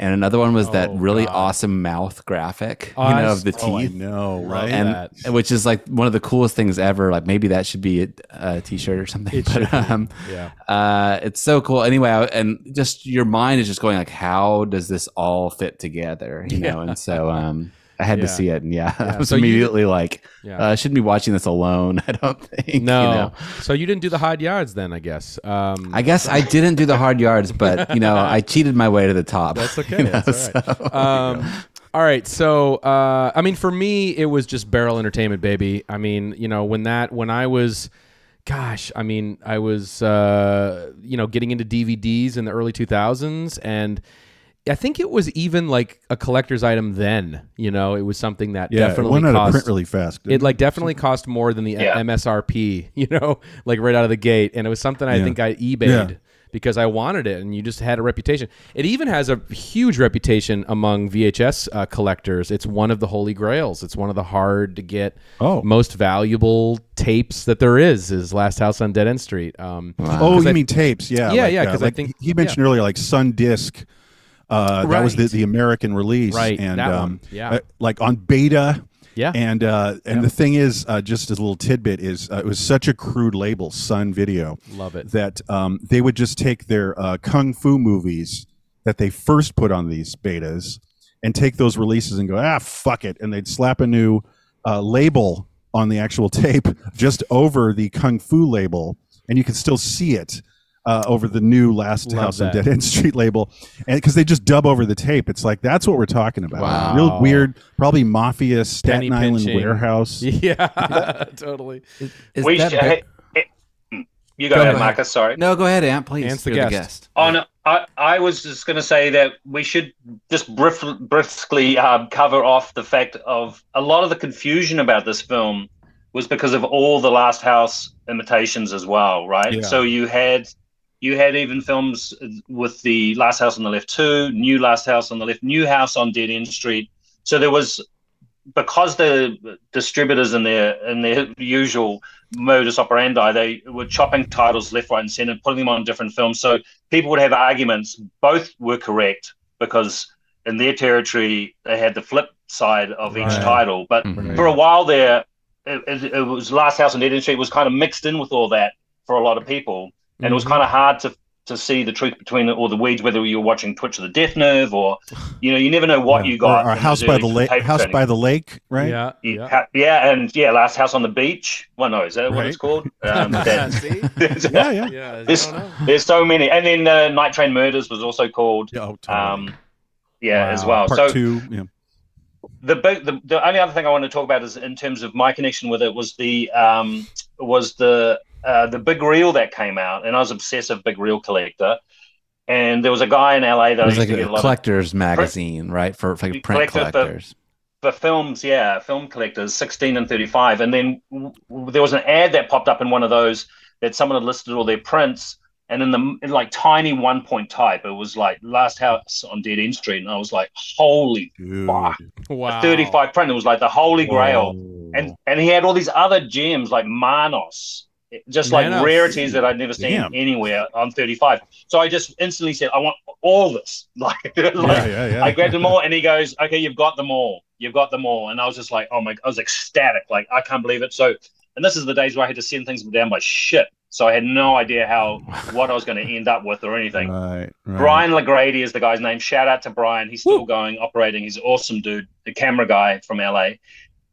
E: And another one was that
C: Oh,
E: really
C: God.
E: awesome mouth graphic,
C: Oh,
E: you know, of the teeth
D: oh, I know, right?
E: and
C: that.
E: which is like one of the coolest things ever. Like maybe that should be a, a t-shirt or something.
C: It [laughs]
E: but, um,
C: Yeah.
E: uh, it's so cool. Anyway, I, and just your mind is just going like, how does this all fit together? You know, and so um, I had
C: Yeah.
E: to see it, and yeah, [laughs]
C: Yeah.
E: I was
C: So
E: immediately like,
C: Yeah.
E: uh, I shouldn't be watching this alone. [laughs] I don't think.
C: No.
E: you know?
C: So you didn't do the hard yards then, I guess. Um,
E: I guess I didn't do the hard yards, but [laughs] you know, I cheated my way to the top.
C: That's okay.
E: you know,
C: That's all right.
E: so-
C: Um, all right. So, uh, I mean, for me, it was just barrel entertainment, baby. I mean, you know, when that, when I was, gosh, I mean, I was, uh, you know, getting into DVDs in the early 2000s. And I think it was even like a collector's item then. You know, it was something that
D: yeah, it
C: definitely
D: went out
C: cost.
D: of print really fast.
C: it like definitely cost more than the
F: Yeah.
C: MSRP, [laughs] you know, like right out of the gate. And it was something I
D: Yeah.
C: think I eBayed
D: Yeah.
C: because I wanted it, and you just had a reputation. It even has a huge reputation among VHS uh, collectors. It's one of the holy grails. It's one of the hard to get,
D: Oh.
C: most valuable tapes that there is. Is Last House on Dead End Street. Um,
D: Oh,
C: 'cause
D: you
C: I-
D: mean tapes? Yeah,
C: Yeah,
D: like,
C: yeah, Because I
D: like
C: think-
D: he mentioned earlier, like Sun Disc. Uh, That was the, the American release,
C: Right,
D: And um,
C: yeah.
D: uh, like on beta.
C: Yeah.
D: and uh, and the thing is, uh, just as a little tidbit, is uh, it was such a crude label, Sun Video.
C: Love it.
D: That um, they would just take their uh, kung fu movies that they first put on these betas and take those releases and go, ah, fuck it, and they'd slap a new uh, label on the actual [laughs] tape just over the kung fu label, and you can still see it. Uh, over the new Last
C: Love
D: House on. Dead End Street label, and because they just dub over the tape, it's like that's what we're talking about.
E: Wow.
D: Real weird, probably mafia
C: Penny
D: Staten Island
C: pinching.
D: warehouse. [laughs]
C: Yeah, [laughs] totally.
E: Is
F: we
E: that
F: should, hey, hey, you go,
E: Go
F: ahead,
E: ahead.
F: Marcus. Sorry.
E: no, go ahead, Ant. Please.
C: Ant's the
E: You're
C: guest.
F: Oh no, I, I was just going to say that we should just brief, briskly uh, cover off the fact of a lot of the confusion about this film was because of all the Last House imitations as well, right?
D: Yeah.
F: So you had you had even films with the Last House on the Left two, New Last House on the Left, New House on Dead End Street. So there was because the distributors in their in their usual modus operandi, they were chopping titles left, right, and center, putting them on different films. So people would have arguments. Both were correct because in their territory they had the flip side of each title. But
E: Mhm.
F: for a while there, it, it, it was Last House on Dead End Street was kind of mixed in with all that for a lot of people, and it was
C: Mhm.
F: kind of hard to to see the truth between the, all the weeds, whether you were watching Twitch of the Death Nerve or, you know, you never know what
D: Yeah.
F: you got.
D: Or, or House by the Lake. House
F: training.
D: by the Lake, right?
C: Yeah,
F: Yeah,
C: yeah.
F: ha- yeah, and yeah, Last House on the Beach. Well, no, is that what it's called? [laughs] Um, [laughs] that-
C: See? [laughs]
D: Yeah, yeah.
C: Yeah, I
F: This-
C: don't know.
F: there's so many, and then uh, Night Train Murders was also called.
D: Yeah, oh, totally.
F: Um, yeah, as well.
D: Part
F: so
D: two. Yeah.
F: the, the the only other thing I want to talk about is in terms of my connection with it was the um was the uh, the big reel that came out, and I was obsessive big reel collector. And there was a guy in LA that
E: It was
F: used
E: like
F: to get
E: a
F: a lot of
E: collector's magazine, right? For, for like print
F: Collector, but-
E: collectors.
F: for films, yeah, film collectors, 16 and 35. And then w- w- there was an ad that popped up in one of those that someone had listed all their prints and in the in like tiny one point type, it was like Last House on Dead End Street, and I was like, holy fuck!
C: Wow.
F: A 35 print. It was like the holy grail, and and he had all these other gems like Manos. Just like
C: Manos.
F: rarities that I'd never seen
D: Damn.
F: anywhere on 35. So I just instantly said, I want all this. [laughs] Like, like
D: yeah, yeah.
F: I grabbed them all, and he goes, "Okay, you've got them all. You've got them all." And I was just like, "Oh my!" God, I was ecstatic. Like, I can't believe it. So, and this is the days where I had to send things down by ship. So I had no idea how [laughs] what I was going to end up with or anything.
D: Right, right.
F: Brian Legrady is the guy's name. Shout out to Brian. He's still going, operating. He's an awesome dude, the camera guy from LA.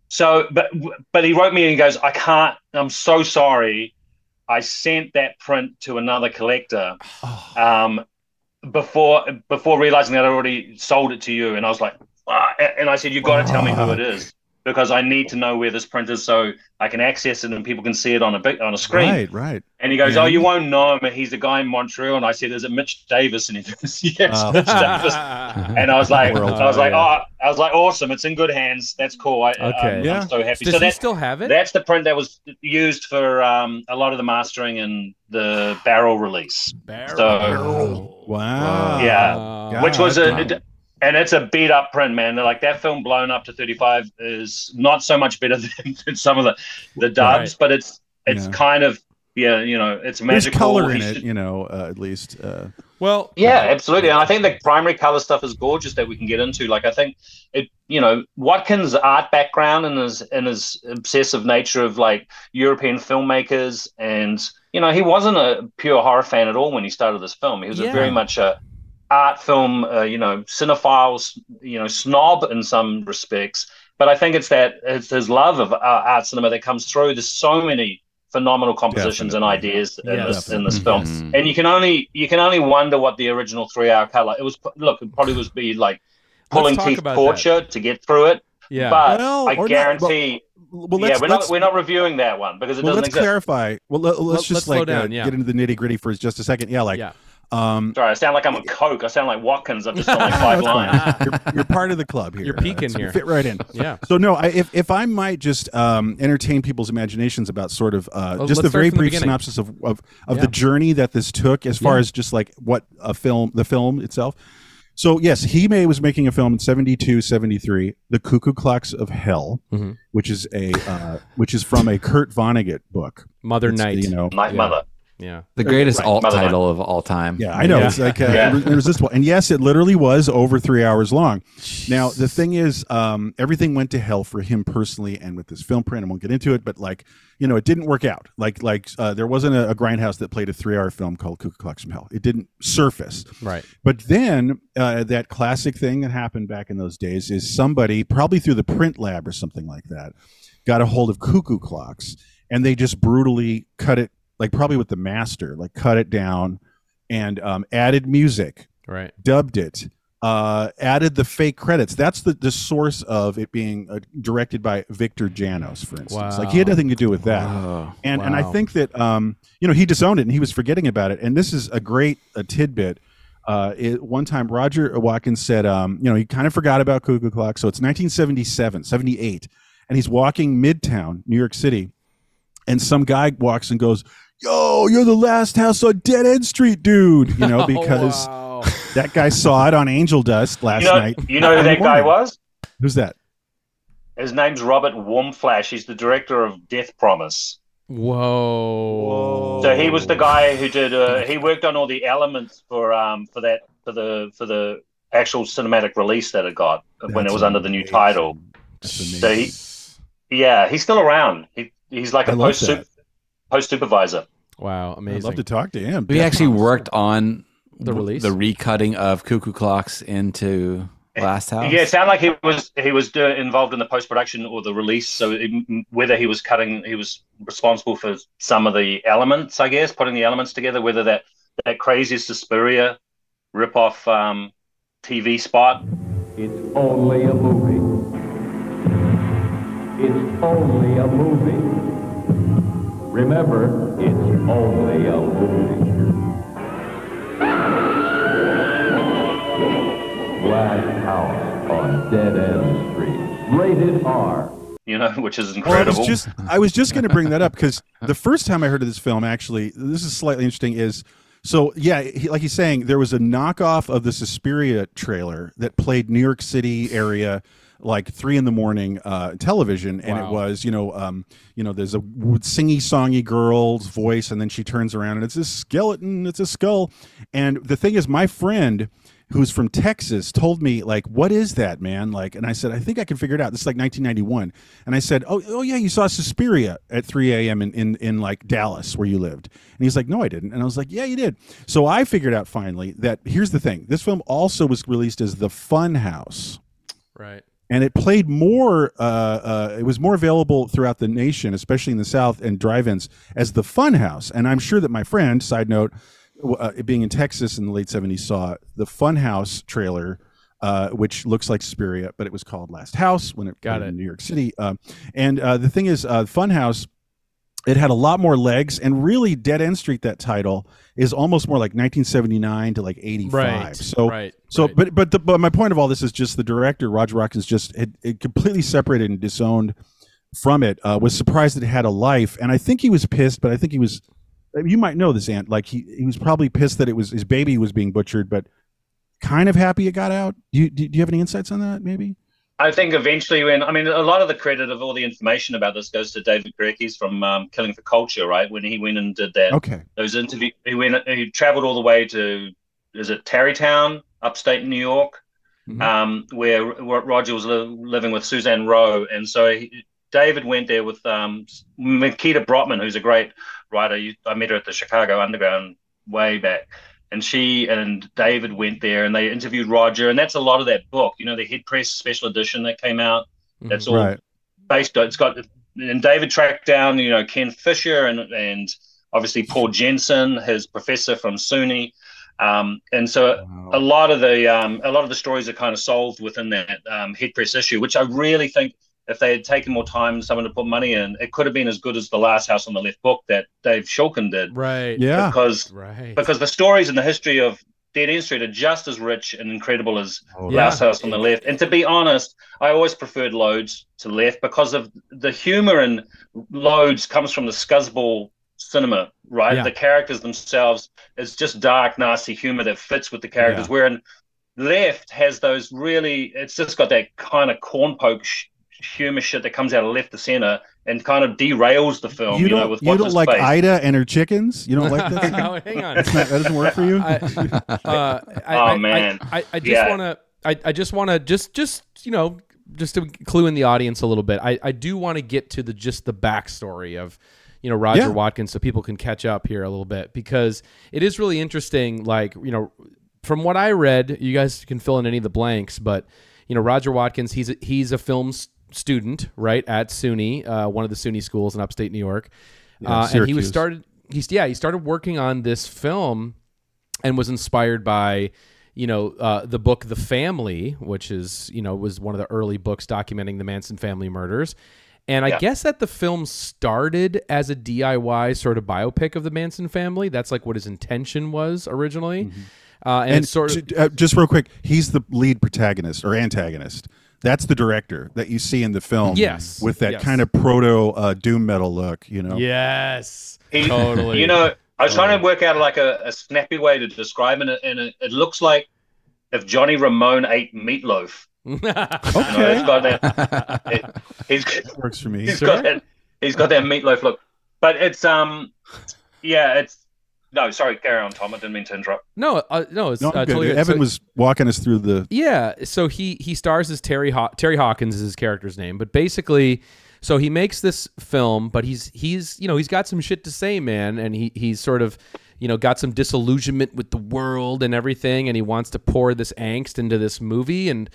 F: So, but but he wrote me and he goes, I can't. I'm so sorry. I sent that print to another collector [sighs] um, before before realizing that I already sold it to you, and I was like, ah, and I said, you've got to tell me who it is because I need to know where this print is so I can access it and people can see it on a big on a screen.
D: Right, right.
F: And he goes,
D: Yeah.
F: "Oh, you won't know him. He's a guy in Montreal." And I said, "Is it Mitch Davis?" And he goes, [laughs] "Yes,
D: Oh.
F: Mitch [laughs] Davis." And I was like,
D: World
F: I was like,
C: tour,
F: "Oh, I was like, awesome. It's in good hands. That's cool. I,
C: Okay.
F: I'm,
D: Yeah.
F: I'm so happy."
C: Does
F: so
C: he
F: that,
C: still have it?
F: that's the print that was used for um, a lot of the mastering and the barrel release. So
D: Wow.
F: yeah,
D: God.
F: which was a,
E: Wow.
F: And it's a beat up print, man. They're Like that film blown up to 35 is not so much better [laughs] than, than some of the the dubs,
C: Right.
F: but it's it's
D: Yeah.
F: kind of yeah, you know, it's magical.
D: There's
F: magical.
D: color in it, you know, uh, at least. Uh,
C: well,
F: yeah, absolutely. And I think the primary color stuff is gorgeous that we can get into. Like I think it, you know, Watkins' art background and his and his obsessive nature of like European filmmakers, and you know, he wasn't a pure horror fan at all when he started this film. He was
C: Yeah.
F: a very much a art film, uh, you know, cinephiles, you know, snob in some respects. But I think it's that it's his love of uh, art cinema that comes through. There's so many phenomenal compositions and
D: Definitely.
F: ideas in
C: Yes.
F: this in this film
E: Mhm.
F: and you can only you can only wonder what the original three hour cut like it was look it probably was be like pulling teeth
C: about
F: torture to get through it
C: Yeah.
F: but
D: Well,
F: i
D: or not,
F: guarantee
D: well,
F: yeah
D: let's,
F: we're
D: let's,
F: not we're not reviewing that one because it
D: well,
F: doesn't
D: let's
F: exist
D: clarify. Well, let, us
C: Let-
D: just
C: let's slow
D: like uh,
C: down, yeah.
D: get into the nitty gritty for just a second. Yeah, like,
C: yeah.
D: Um,
F: sorry i sound like i'm a coke i sound like watkins i've just done like five lines
D: you're, you're part of the club here.
C: You're
D: Uh,
C: peeking
D: so
C: here.
D: Fit right in.
C: Yeah.
D: So no, I, if if I might just um, entertain people's imaginations about sort of uh,
C: Well,
D: just
C: let's
D: a very
C: start from the
D: brief synopsis of of, of
C: Yeah.
D: the journey that this took, as far
C: Yeah.
D: as just like what a film, the film itself. So yes, he may was making a film in 72, 73, The Cuckoo Clocks of Hell,
C: Mhm.
D: which is a uh, which is from a Kurt Vonnegut book.
C: Mother
D: It's,
C: Night.
D: you know.
F: My
C: Yeah.
F: mother
C: Yeah.
E: The greatest
F: Right.
E: alt
F: Mother Night.
E: title of all time.
D: Yeah, I know.
C: Yeah.
D: It's like uh,
F: Yeah.
D: irresistible. And yes, it literally was over three hours long. Now, the thing is, um, everything went to hell for him personally and with this film print. I won't get into it, but like, you know, it didn't work out. Like, like uh, there wasn't a, a grindhouse that played a three hour film called Cuckoo Clocks from Hell. It didn't surface.
C: Right.
D: But then uh, that classic thing that happened back in those days is somebody, probably through the print lab or something like that, got a hold of cuckoo clocks and they just brutally cut it, like probably with the master, like cut it down and um, added music,
C: Right.
D: dubbed it, uh, added the fake credits. That's the, the source of it being uh, directed by Victor Janos, for instance. Like he had nothing to do with that
E: Oh.
D: and and I think that um, you know he disowned it and he was forgetting about it. And this is a great a tidbit. Uh, it, one time Roger Watkins said, um, you know, he kind of forgot about Cuckoo Clock. So it's 1977, 78, and he's walking Midtown, New York City, and some guy walks and goes, "Yo, you're the last house on Dead End Street, dude." You know, [laughs] because
C: Oh, wow. [laughs]
D: that guy saw it on Angel Dust last
F: you know
D: night.
F: you know who that guy was
D: Who's that?
F: his name's robert warmflash he's the director of death promise
C: Whoa.
F: So he was the guy who did. Uh, he worked on all the elements for um for that for the for the actual cinematic release that it got when it
D: That's
F: was under the new
D: amazing.
F: title.
D: That's
F: So he, yeah, he's still around. He he's like
D: I
F: a
D: love
F: post
D: that.
F: post supervisor.
C: Wow. Amazing!
D: I'd
C: Amazing.
D: love to talk to him.
E: We actually worked on
C: The release?
E: the recutting of Cuckoo Clocks into Last House.
F: Yeah, it sounded like he was he was do, involved in the post production or the release. So it, whether he was cutting, he was responsible for some of the elements, I guess, putting the elements together. Whether that that crazy Suspiria rip off um, TV spot.
K: It's only a movie. It's only a movie. Remember, it's only a movie. Last House on Dead End Street. Rated R.
F: You know, [laughs] which is
D: Well, I
F: incredible.
D: was just I was just going to bring that up because the first time I heard of this film, actually, this is slightly interesting. Is So yeah, he, like he's saying, there was a knockoff of the Suspiria trailer that played New York City area like three in the morning uh, television, and
C: Wow.
D: it was you know um, you know there's a singy songy girl's voice, and then she turns around and it's a skeleton, it's a skull, and the thing is, my friend who's from Texas told me like, "What is that, man?" Like, and I said, "I think I can figure it out." This is like 1991, and I said, "Oh, oh yeah, you saw Suspiria at 3 a.m. in, in in like Dallas where you lived," and he's like, "No, I didn't," and I was like, "Yeah, you did." So I figured out finally that here's the thing: this film also was released as The Fun House
C: Right.
D: And it played more uh, uh, it was more available throughout the nation especially in the south and drive-ins as the fun house and i'm sure that my friend side note uh, being in texas in the late 70s saw the fun house trailer uh, which looks like Suspiria, but it was called Last House when it
C: Got it.
D: in New York City. Um, and uh, the thing is, uh, Funhouse, it had a lot more legs, and really, Dead End Street, that title is almost more like 1979 to like 85.
C: Right,
D: So,
C: right,
D: so,
C: right.
D: but but the, but my point of all this is just the director Roger Watkins just it, it completely separated and disowned from it. Uh, was surprised that it had a life, and I think he was pissed. But I think he was. You might know this, Ant. Like he he was probably pissed that it was his baby was being butchered, but kind of happy it got out. Do you do you have any insights on that? Maybe.
F: I think eventually, when I mean, a lot of the credit of all the information about this goes to David Kerekes from um, Killing for Culture, right? When he went and did that,
D: Okay.
F: those interview, he went, he traveled all the way to, is it Tarrytown, upstate New York, um, where, where Roger was li- living with Suzanne Rowe, and so he, David went there with um, Mikita Brottman, who's a great writer. I met her at the Chicago Underground way back, and she and David went there and they interviewed Roger, and that's a lot of that book. You know, the head press special edition that came out. That's all
D: Right.
F: based on. It's got and David tracked down, you know, Ken Fisher and and obviously Paul Jensen, his professor from SUNY. Um, and so a lot of the um, a lot of the stories are kind of solved within that um, head press issue, which I really think if they had taken more time, someone to put money in, it could have been as good as the Last House on the Left book that Dave Szulkin did.
C: Right.
D: Yeah.
F: Because
C: Right.
F: because the stories and the history of Dead End Street are just as rich and incredible as
D: Oh,
F: Last
C: yeah.
F: House on the Left. And to be honest, I always preferred Loads to Left because of the humor in Loads comes from the scuzzball cinema, right?
C: Yeah.
F: The characters themselves, it's just dark, nasty humor that fits with the characters.
C: Yeah.
F: Wherein Left has those really, it's just got that kind of corn poke sh- humor shit that comes out of left to center and kind of derails the film.
D: you
F: You, know,
D: don't
F: with
D: you don't like
F: face.
D: Ida and her chickens? You don't like [laughs] that?
C: no, hang on.
D: Not- that doesn't work for you.
C: I, uh, I, [laughs]
F: Oh,
C: I-
F: man.
C: I, I, I just
F: Yeah.
C: want to. I, I just want to just just you know just to clue in the audience a little bit. I, I do want to get to the just the backstory of you know Roger
D: Yeah.
C: Watkins so people can catch up here a little bit because it is really interesting. Like you know from what I read, you guys can fill in any of the blanks, but you know Roger Watkins he's a, he's a film s- student right at SUNY, uh, one of the SUNY schools in upstate New York,
D: Yeah,
C: uh, and he was started. He's yeah he started working on this film and was inspired by you know uh, the book The Family, which is you know was one of the early books documenting the Manson family murders. And I
F: Yeah.
C: guess that the film started as a DIY sort of biopic of the Manson family. That's like what his intention was originally. Uh, and,
D: and
C: sort of
D: ju- uh, just real quick, he's the lead protagonist or antagonist. That's the director that you see in the film.
C: Yes,
D: with that
C: yes.
D: kind of proto uh, doom metal look. You know.
C: yes,
F: He-
C: totally.
F: You know, I was trying to work out like a, a snappy way to describe it, and it, it looks like if Johnny Ramone ate meatloaf. You [laughs] know,
D: Okay.
F: it's got that. It, he's [laughs]
D: Works for me.
F: he's
C: Sure.
F: got that. He's got that meatloaf look. But it's um, yeah, it's no. Sorry, carry on, Tom. I didn't mean to interrupt.
C: no, uh, no, it's
D: No,
C: uh,
D: good.
C: totally good.
D: Evan
C: So-
D: was walking us through the.
C: Yeah, so he he stars as Terry Haw- Terry Hawkins is his character's name, but basically, so he makes this film, but he's he's you know he's got some shit to say, man, and he he's sort of you know got some disillusionment with the world and everything, and he wants to pour this angst into this movie, and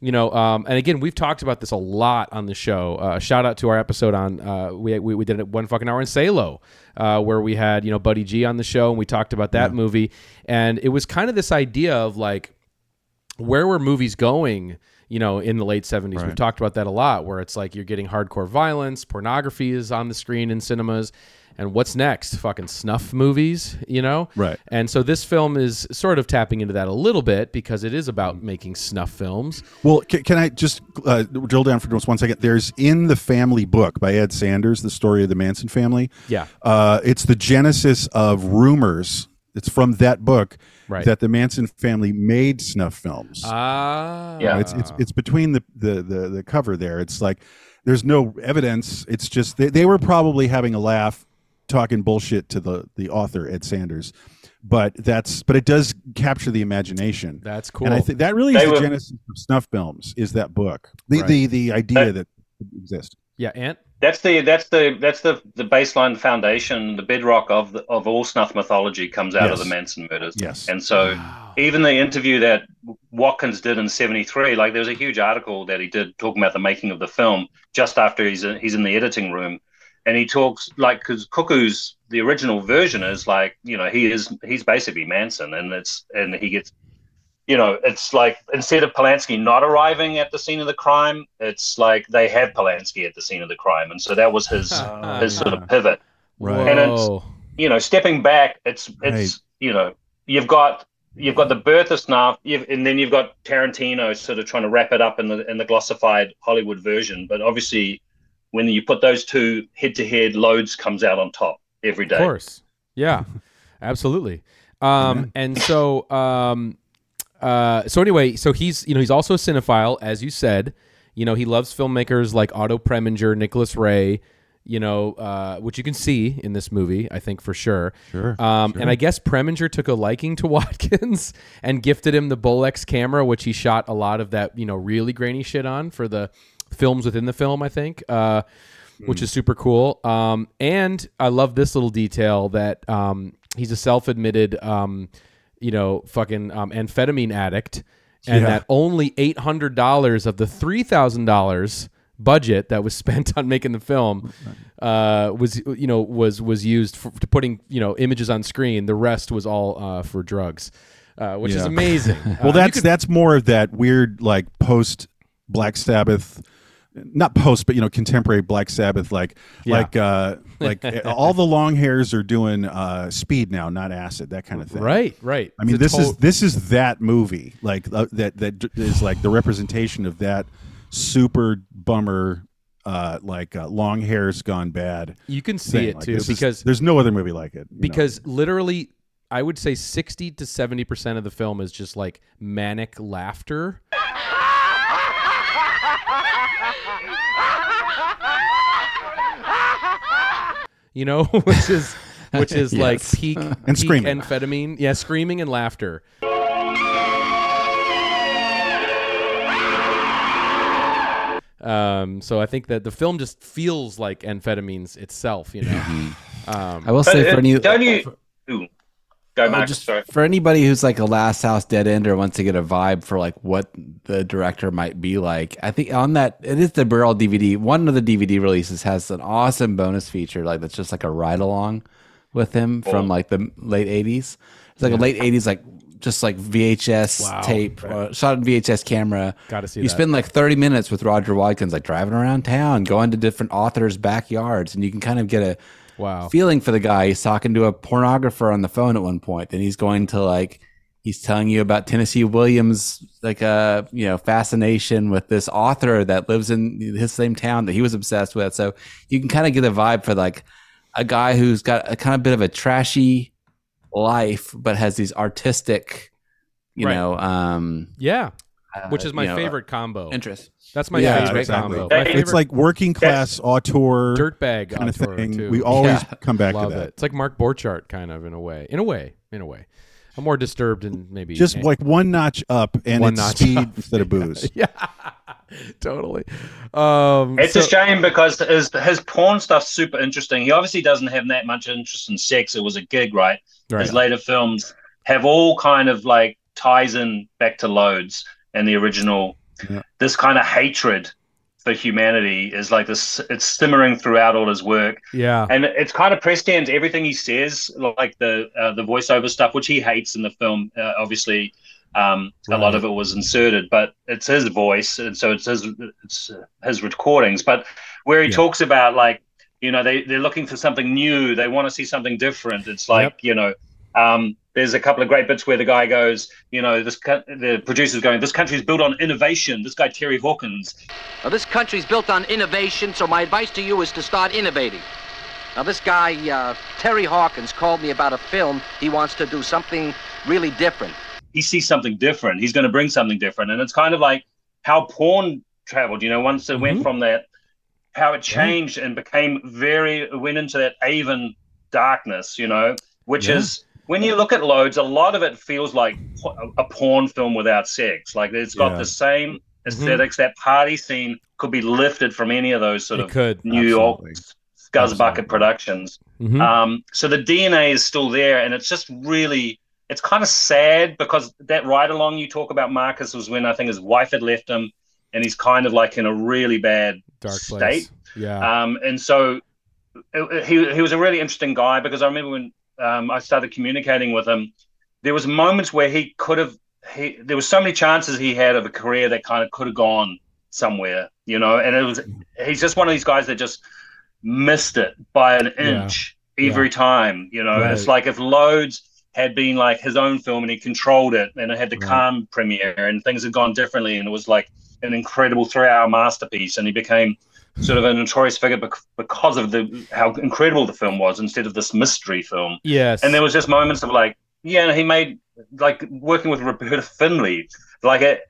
C: you know, um, and again, we've talked about this a lot on the show. Uh, shout out to our episode on uh, we, we we did it one fucking hour in Salo, uh, where we had you know Buddy G on the show, and we talked about that movie, and it was kind of this idea of like where were movies going you know in the late 70s we've talked about that a lot where it's like you're getting hardcore violence pornography is on the screen in cinemas and what's next fucking snuff movies you know
D: Right.
C: and so this film is sort of tapping into that a little bit because it is about making snuff films
D: Well, can, can I just uh, drill down for just one second? There's in the family book by Ed Sanders, the story of the Manson family.
C: Yeah.
D: Uh, it's the genesis of rumors it's from that book
C: Right.
D: that the Manson family made snuff films.
C: Ah,
F: Yeah.
D: it's it's it's between the, the the the cover there. It's like there's no evidence. It's just they, they were probably having a laugh, talking bullshit to the the author Ed Sanders. But that's but it does capture the imagination.
C: That's cool.
D: And I think that really
F: They
D: is the
F: were-
D: genesis of snuff films. Is that book the
C: Right.
D: the the idea
F: That-
D: that exists?
C: yeah, Ant.
F: That's the that's the that's the the baseline foundation, the bedrock of the, of all snuff mythology comes out of the Manson murders.
D: Yes.
F: And so even the interview that Watkins did in '73, like there was a huge article that he did talking about the making of the film just after he's in, he's in the editing room, and he talks like because Cuckoo's the original version is like you know he is he's basically Manson, and it's and he gets. You know, it's like instead of Polanski not arriving at the scene of the crime, it's like they had Polanski at the scene of the crime, and so that was his [laughs] ah. his sort of pivot.
D: Right.
F: And it's you know, stepping back, it's it's
D: Right.
F: you know, you've got you've got the birth of snuff, you've, and then you've got Tarantino sort of trying to wrap it up in the in the glossified Hollywood version. But obviously, when you put those two head to head, loads comes out on top every day.
C: Of course. Yeah. [laughs] Absolutely. Um, and so um, uh, so anyway, so he's you know he's also a cinephile, as you said. You know he loves filmmakers like Otto Preminger, Nicholas Ray. You know, uh, which you can see in this movie, I think for sure.
D: Sure,
C: Um,
D: sure.
C: And I guess Preminger took a liking to [laughs] Watkins and gifted him the Bolex camera, which he shot a lot of that you know really grainy shit on for the films within the film. I think. Uh, which is super cool. Um, and I love this little detail that um, he's a self-admitted, um, you know, fucking um, amphetamine addict, and
D: Yeah.
C: that only eight hundred dollars of the three thousand dollars budget that was [laughs] spent on making the film uh, was you know was was used for to putting you know images on screen. The rest was all uh, for drugs, uh, which is amazing. [laughs] Uh,
D: well,
C: you
D: that's
C: could-
D: that's more of that weird like post Black Sabbath, not post, but you know contemporary Black Sabbath, like
C: Yeah.
D: like uh [laughs] like uh, all the long hairs are doing uh speed now, not acid, that kind of thing.
C: right, right.
D: I mean,
C: It's
D: this is this is that movie, like uh, that that is like the representation of that super bummer, uh, like uh, long hairs gone bad.
C: you can see
D: thing.
C: it
D: Like,
C: too
D: this is-
C: because
D: there's no other movie like it. you know?
C: because literally i would say 60 to 70% of the film is just like manic laughter [laughs] you know [laughs] which is which is [laughs] like
E: Yes.
C: peak
D: And
C: peak
D: screaming.
C: amphetamine yeah screaming and laughter um, so I think that the film just feels like amphetamines itself, you know. Um,
E: I will say for
F: uh,
E: any
F: don't you? Ooh. Go,
E: Oh, just
F: sorry.
E: for anybody who's like a last house dead end or wants to get a vibe for like what the director might be like i think on that it is the barrel dvd one of the dvd releases has an awesome bonus feature like that's just like a ride along with him from like the late 80s it's like a late 80s like just like vhs
C: Wow.
E: tape uh, shot in vhs camera
C: Gotta see
E: you
C: that.
E: spend like 30 minutes with roger watkins like driving around town going to different authors backyards and you can kind of get a
C: wow.
E: feeling for the guy. He's talking to a pornographer on the phone at one point. Then he's going to like he's telling you about Tennessee Williams, like a you know fascination with this author that lives in his same town that he was obsessed with. So you can kind of get a vibe for like a guy who's got a kind of bit of a trashy life, but has these artistic, you
C: Right.
E: know, um,
C: Yeah,
E: uh,
C: which is my
E: you know,
C: favorite combo.
E: interest.
C: That's my
D: Yeah,
C: favorite
D: exactly.
C: combo. My
F: It's
C: favorite
D: it's like working class auteur
C: dirtbag
D: kind of
C: auteur,
D: thing.
C: too.
D: We always
E: Yeah.
D: come back
C: Love
D: to that.
C: it. It's like Mark Borchardt, kind of in a way. In a way, in a way. I'm more disturbed and maybe
D: Just like one notch up, and
C: One
D: it's
C: notch
D: speed
C: up.
D: instead of booze. [laughs]
C: yeah, totally. Um,
F: It's
C: so-
F: a shame because his his porn stuff's super interesting. He obviously doesn't have that much interest in sex. It was a gig, right?
C: Right.
F: His later films have all kind of like ties in back to loads and the original.
D: Yeah.
F: This kind of hatred for humanity is like this. It's simmering throughout all his work,
C: Yeah,
F: and it's kind of prescient everything he says, like the uh, the voiceover stuff, which he hates in the film. Uh, obviously, um, a lot of it was inserted, but it's his voice, and so it's his it's his recordings. But where he
C: Yeah.
F: talks about like you know they they're looking for something new, they want to see something different. It's like you know. Um, there's a couple of great bits where the guy goes, you know, this the producer's going, this country's built on innovation. This guy Terry Hawkins,
L: Now, this country's built on innovation, so my advice to you is to start innovating. Now, this guy, uh, Terry Hawkins, called me about a film. He wants to do something really different.
F: he sees something different. He's going to bring something different, and it's kind of like how porn traveled. You know, once it went from that, how it changed and became very went into that Avon darkness. You know, which
M: Yeah.
F: is when you look at loads, a lot of it feels like a porn film without sex. Like it's got
C: Yeah.
F: the same aesthetics. That party scene could be lifted from any of those sort
C: It
F: of
C: could,
F: New York Scuzzbucket Productions.
C: Mhm.
F: Um, so the DNA is still there, and it's just really, it's kind of sad because that ride along you talk about Marcus was when I think his wife had left him, and he's kind of like in a really bad
C: Dark
F: state.
C: place. Yeah.
F: Um, and so it- he he was a really interesting guy because I remember when um, I started communicating with him, there was moments where he could have he there was so many chances he had of a career that kind of could have gone somewhere, you know, and it was he's just one of these guys that just missed it by an
C: Yeah.
F: inch every time, you know. And it's like if Loads had been like his own film and he controlled it and it had the Cannes premiere and things had gone differently and it was like an incredible three-hour masterpiece and he became sort of a notorious figure bec- because of the how incredible the film was instead of this mystery film.
C: Yes.
F: And there was just moments of like, yeah, he made like working with Roberta Findlay. Like it,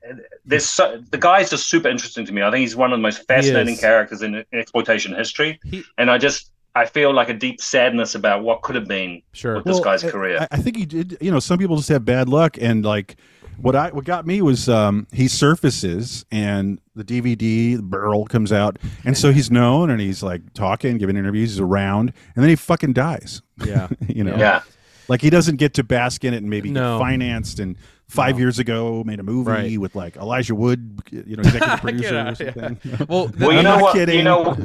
F: there's so, the guy's just super interesting to me. I think he's one of the most fascinating characters in, in exploitation history. and I just I feel like a deep sadness about what could have been
C: Sure.
F: with this guy's
D: I-
F: career.
D: I, I think he did. You know, some people just have bad luck, and like what I what got me was um, he surfaces and the DVD the barrel comes out, and so he's known and he's like talking, giving interviews, he's around, and then he fucking dies.
C: Yeah. [laughs]
D: you know.
F: Yeah.
D: Like he doesn't get to bask in it and maybe
C: No.
D: get financed and five years ago made a movie
C: Right.
D: with like Elijah Wood, you know, executive [laughs]
C: Get
D: producer
C: out,
D: or
C: yeah. Well, [laughs]
F: well, you
D: I'm
F: know
D: not
F: what?
D: kidding.
F: You know,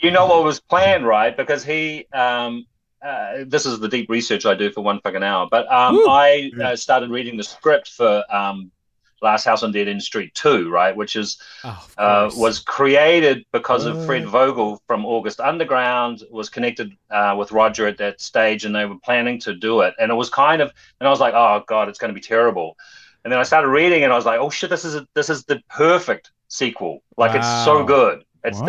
F: you know what was planned, right? Because he, um, uh, this is the deep research I do for one fucking hour. But um, I uh, started reading the script for um, Last House on Dead End Street Two, right? Which is uh, was created because of Fred Vogel from August Underground was connected uh, with Roger at that stage, and they were planning to do it. And it was kind of, and I was like, oh god, it's going to be terrible. And then I started reading, and I was like, oh shit, this is a, this is the perfect sequel. Like it's so
C: Wow.
F: good. It's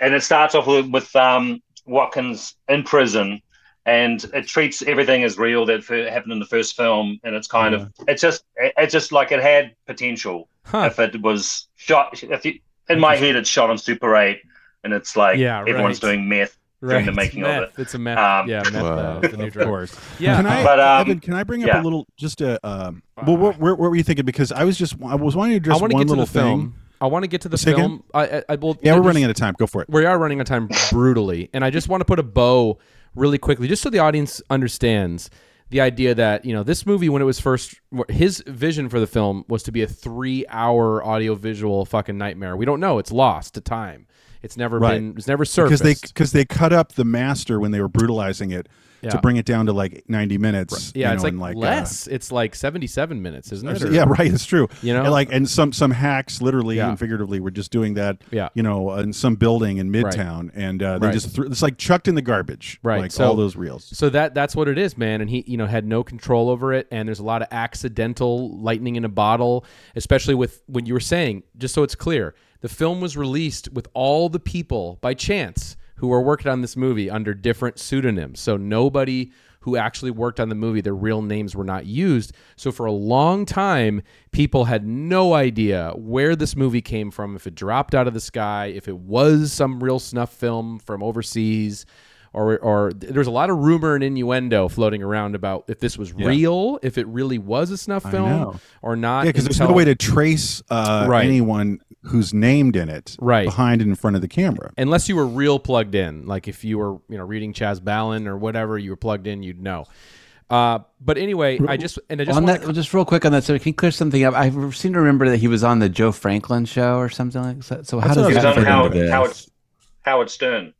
F: and it starts off with, with um, Watkins in prison. And it treats everything as real that happened in the first film, and it's kind of it's just it- it's just like it had potential if it was shot. If you, in my head, it's shot on Super 8, and it's like
C: Yeah,
F: everyone's
C: right.
F: doing meth during the making
C: Meth.
F: of it.
C: It's a meth-
F: Um,
C: yeah, meth, uh, the new
D: of
C: drug. [laughs]
D: course.
C: Yeah.
D: Can I,
F: But, um,
D: Evan? Can I bring up
F: yeah.
D: a little, just a, um, well, what, where, what were you thinking? Because I was just, I was wanting to address
C: I want to
D: one
C: get to
D: little
C: the film. I want to get to the
D: Say
C: film. I, I, I will.
D: Yeah, we're
C: just-
D: running out of time. Go for it.
C: We are running out of time brutally, and I just want to put a bow really quickly, just so the audience understands the idea that you know this movie when it was first his vision for the film was to be a three-hour audio-visual fucking nightmare. We don't know; it's lost to time. It's never been. It's never surfaced.
D: because they because they cut up the master when they were brutalizing it
C: Yeah.
D: to bring it down to like ninety minutes.
C: yeah,
D: you
C: it's
D: know,
C: like,
D: like uh,
C: less. it's like seventy-seven minutes, isn't it? Or-
D: yeah, right. It's true.
C: You know?
D: and like and some some hacks, literally
C: Yeah.
D: and figuratively, were just doing that.
C: Yeah.
D: you know, in some building in
C: Right.
D: Midtown, and uh, they
C: Right.
D: just threw, it's like chucked in the garbage.
C: right
D: like
C: so
D: all those reels.
C: so that that's what it is man and he you know had no control over it and there's a lot of accidental lightning in a bottle especially with when you were saying just so it's clear the film was released with all the people by chance who were working on this movie under different pseudonyms. So nobody who actually worked on the movie their real names were not used. So for a long time people had no idea where this movie came from if it dropped out of the sky if it was some real snuff film from overseas or or there's a lot of rumor and innuendo floating around about if this was
D: Yeah.
C: real, if it really was a snuff film or not.
D: Yeah, because there's no way to trace uh,
C: Right.
D: anyone who's named in it
C: Right.
D: behind and in front of the camera.
C: unless you were real plugged in. Like if you were you know reading Chas Balun or whatever, you were plugged in, you'd know. Uh, but anyway, I just and I just
E: on
C: want
E: that, just real quick on that. So can you clear something up? I seem to remember that he was on the Joe Franklin show or something like that. So how
D: That's
E: does
D: what I
F: He was
E: that
F: on
E: fit into this?
F: Howard, Howard Stern.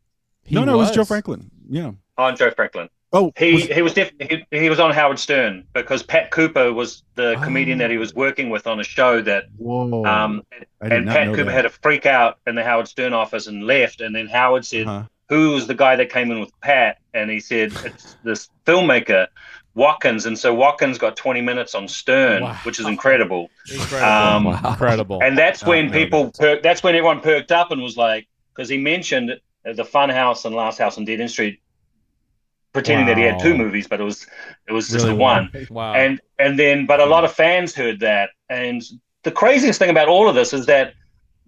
D: No, no, it was Joe Franklin. Yeah.
F: On Joe Franklin.
D: Oh,
F: he
D: was-
F: he was def- he, he was on Howard Stern because Pat Cooper was the comedian that he was working with on a show that
D: Whoa.
F: um and Pat Cooper
D: that.
F: had a freak out in the Howard Stern office and left and then Howard said
D: Uh-huh.
F: who was the guy that came in with Pat and he said it's this filmmaker Watkins and so Watkins got 20 minutes on Stern
C: Wow.
F: which is incredible
C: incredible,
F: Um,
C: incredible.
F: and that's
D: Oh,
F: when
D: no,
F: people per- that's when everyone perked up and was like because he mentioned Uh, the Fun House and Last House on Dead End Street pretending that he had two movies, but it was it was just
C: Really
F: one.
C: Wow.
F: And and then, but a lot of fans heard that. And the craziest thing about all of this is that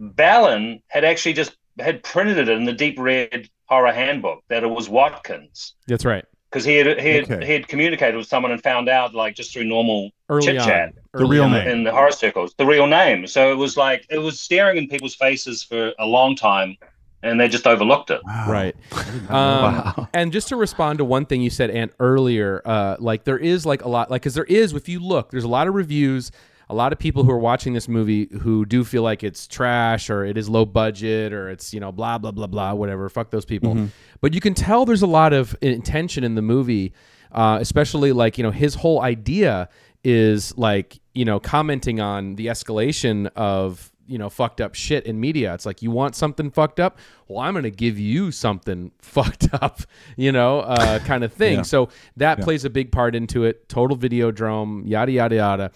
F: Balun had actually just had printed it in the deep red horror handbook that it was Watkins
C: That's right.
F: because he had he had,
D: Okay.
F: he had communicated with someone and found out like just through normal chit chat.
D: The real name.
F: in the horror circles, the real name. So it was like it was staring in people's faces for a long time, and they just overlooked it.
D: Wow.
C: Right. [laughs] Um,
E: Wow. [laughs]
C: And just to respond to one thing you said, Ant, earlier, uh, like there is like a lot, like because there is, if you look, there's a lot of reviews, a lot of people who are watching this movie who do feel like it's trash or it is low budget or it's you know blah blah blah blah whatever. Fuck those people. But you can tell there's a lot of intention in the movie, uh, especially like you know his whole idea is like you know commenting on the escalation of you know fucked up shit in media. It's like you want something fucked up? Well i'm gonna give you something [laughs] fucked up you know uh, [laughs] kind of thing.
D: Yeah.
C: so that plays a big part into it. Total video videodrome yada yada yada.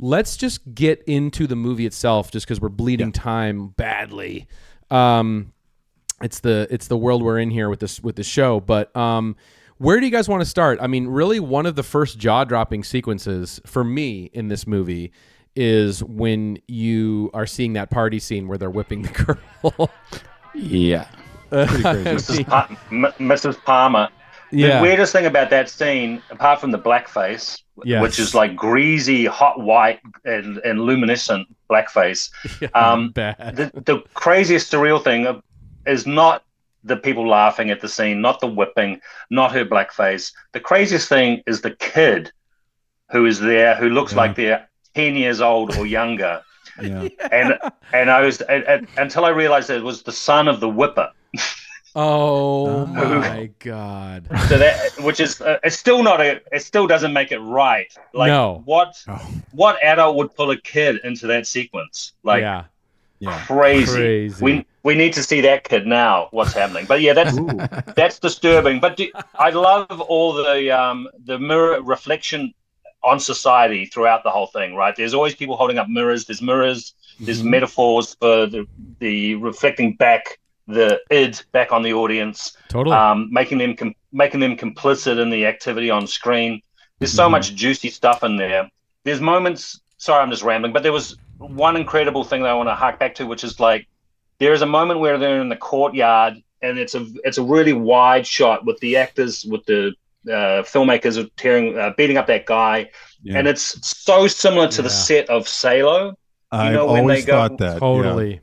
C: Let's just get into the movie itself just because we're bleeding time badly. Um it's the it's the world we're in here with this with the show but um where do you guys want to start? I mean really one of the first jaw-dropping sequences for me in this movie is when you are seeing that party scene where they're whipping the [laughs] girl.
E: yeah.
F: Mrs. [laughs] Pa- M- Mrs. Palmer.
C: Yeah.
F: The weirdest thing about that scene, apart from the blackface,
C: yes.
F: which is like greasy, hot white, and, and luminescent blackface, [laughs] yeah,
C: um,
F: the, the craziest surreal thing is not the people laughing at the scene, not the whipping, not her blackface. The craziest thing is the kid who is there, who looks
D: yeah.
F: like the 10 years old or younger. [laughs]
D: Yeah.
F: And and I was and, and, until I realized that it was the son of the whipper. [laughs]
C: Oh, oh my god!
F: So that, which is, uh, it's still not a, it still doesn't make it right. Like,
C: no.
F: what,
D: oh.
F: what adult would pull a kid into that sequence? Like,
C: yeah,
D: yeah.
F: Crazy.
C: crazy.
F: We we need to see that kid now. What's happening? But yeah, that's Ooh. that's disturbing. But do, I love all the um the mirror reflection on society throughout the whole thing. Right? There's always people holding up mirrors. There's mirrors. There's
C: Mm-hmm.
F: metaphors for the the reflecting back the id back on the audience
C: totally
F: um, making them com- making them complicit in the activity on screen. There's so much juicy stuff in there. There's moments. Sorry, I'm just rambling, but there was one incredible thing that I want to hark back to, which is like there is a moment where they're in the courtyard, and it's a it's a really wide shot with the actors, with the uh, filmmakers are tearing, uh, beating up that guy,
D: Yeah.
F: and it's so similar to the set of Salo.
D: I've
F: know, when
D: always
F: they go-
D: thought that. yeah.
C: totally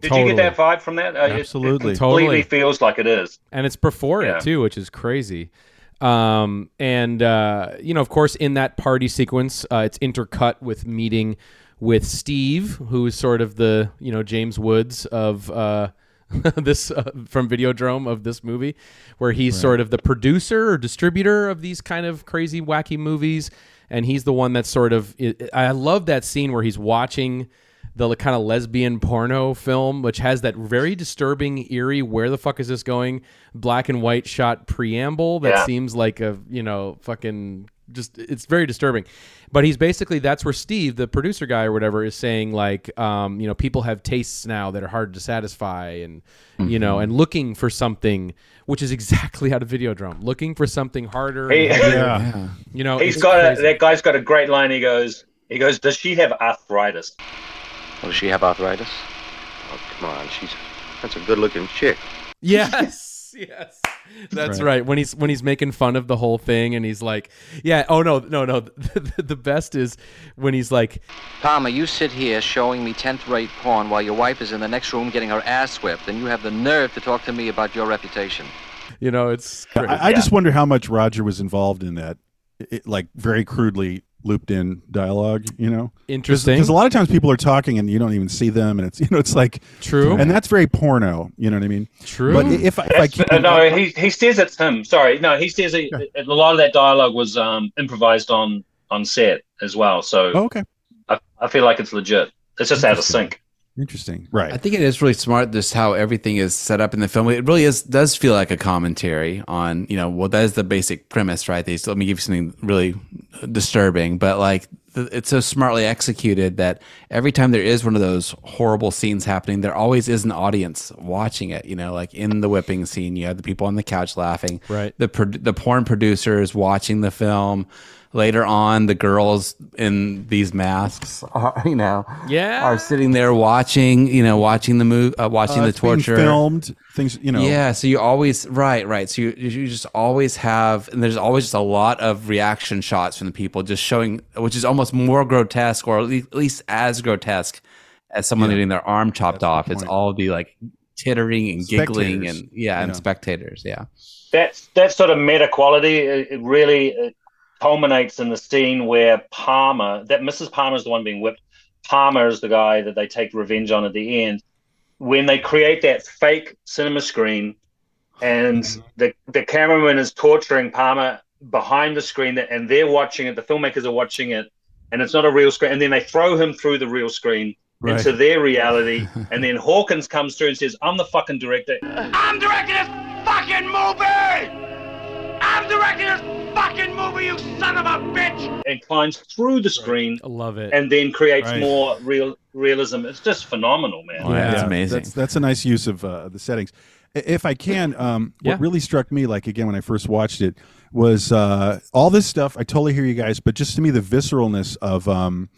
F: Did
C: Totally.
F: you get that vibe from that? Uh, it- it
D: Absolutely.
F: completely
C: Totally.
F: feels like it is.
C: and it's before
F: Yeah.
C: it too, which is crazy. Um, and uh, you know, of course, in that party sequence, uh, it's intercut with meeting with Steve, who is sort of the you know James Woods of uh, [laughs] this uh, from Videodrome of this movie, where he's sort of the producer or distributor of these kind of crazy, wacky movies, and he's the one that's sort of. I love that scene where he's watching the kind of lesbian porno film, which has that very disturbing, eerie, where the fuck is this going? Black and white shot preamble that
F: Yeah.
C: seems like a, you know, fucking just, it's very disturbing. But he's basically, that's where Steve, the producer guy or whatever, is saying, like, um, you know, people have tastes now that are hard to satisfy and, you know, and looking for something, which is [laughs] exactly out of Videodrome, looking for something harder. and
F: Hey-
C: heavier.
D: Yeah.
C: You know,
F: He's
C: it's
F: got a, that guy's got a great line. He goes, he goes, does she have arthritis?
L: Oh, does she have arthritis?
M: Oh, come on. She's that's a good-looking chick.
C: Yes, [laughs] yes, that's right.
D: Right.
C: When he's when he's making fun of the whole thing, and he's like, "Yeah, oh no, no, no." The, [laughs] the best is when he's like,
L: Palmer, you sit here showing me 10th rate porn while your wife is in the next room getting her ass whipped, and you have the nerve to talk to me about your reputation.
C: you know, it's crazy.
D: I, I just wonder how much Roger was involved in that, it, like very crudely looped in dialogue. You know,
C: Interesting.
D: Because a lot of times people are talking and you don't even see them, and it's [laughs] you know it's like
C: True.
D: and that's very porno. You know what I mean?
C: True.
D: But if, I- if I keep
F: Uh, no, he, he says it's him. Sorry, no, he says it, a lot of that dialogue was um, improvised on on set as well. So
D: Oh, okay,
F: I, I feel like it's legit. It's just out of sync.
D: Interesting, right?
E: I think it is really smart just how everything is set up in the film. It really is does feel like a commentary on, you know, well that is the basic premise, right? They let me give you something really disturbing, but like the, it's so smartly executed that every time there is one of those horrible scenes happening, there always is an audience watching it. You know, like in the whipping scene, you have the people on the couch laughing.
C: Right.
E: The pro- the porn producers watching the film. Later on, the girls in these masks, are, [laughs] you know,
C: Yeah.
E: are sitting there watching, you know, watching the move, uh, watching
D: Uh,
E: the torture,
D: filmed things. You know,
E: yeah, so you always right, right. So you you just always have, and there's always just a lot of reaction shots from the people, just showing, which is almost more grotesque, or at least, at least as grotesque as someone
D: Yeah.
E: getting their arm chopped off. It's all the like tittering and giggling and yeah, and
D: yeah.
E: spectators. Yeah,
F: That's that sort of meta quality. It, it really uh culminates in the scene where Palmer, that Mrs. Palmer is the one being whipped. Palmer is the guy that they take revenge on at the end. When they create that fake cinema screen, and mm-hmm. the the cameraman is torturing Palmer behind the screen, and they're watching it. The filmmakers are watching it, and it's not a real screen. And then they throw him through the real screen
D: Right.
F: into their reality. [laughs] and then Hawkins comes through and says, "I'm the fucking director."
A: I'm directing this fucking movie! I'm directing this fucking movie, you son of a bitch!
F: and climbs through the screen
C: I love it.
F: and then creates
D: Right.
F: more real realism. It's just phenomenal, man.
E: Oh, yeah, it's amazing.
D: That's that's a nice use of uh, the settings. If I can, um,
C: Yeah.
D: what really struck me, like again when I first watched it, was uh, all this stuff. I totally hear you guys, but just to me, the visceralness of um,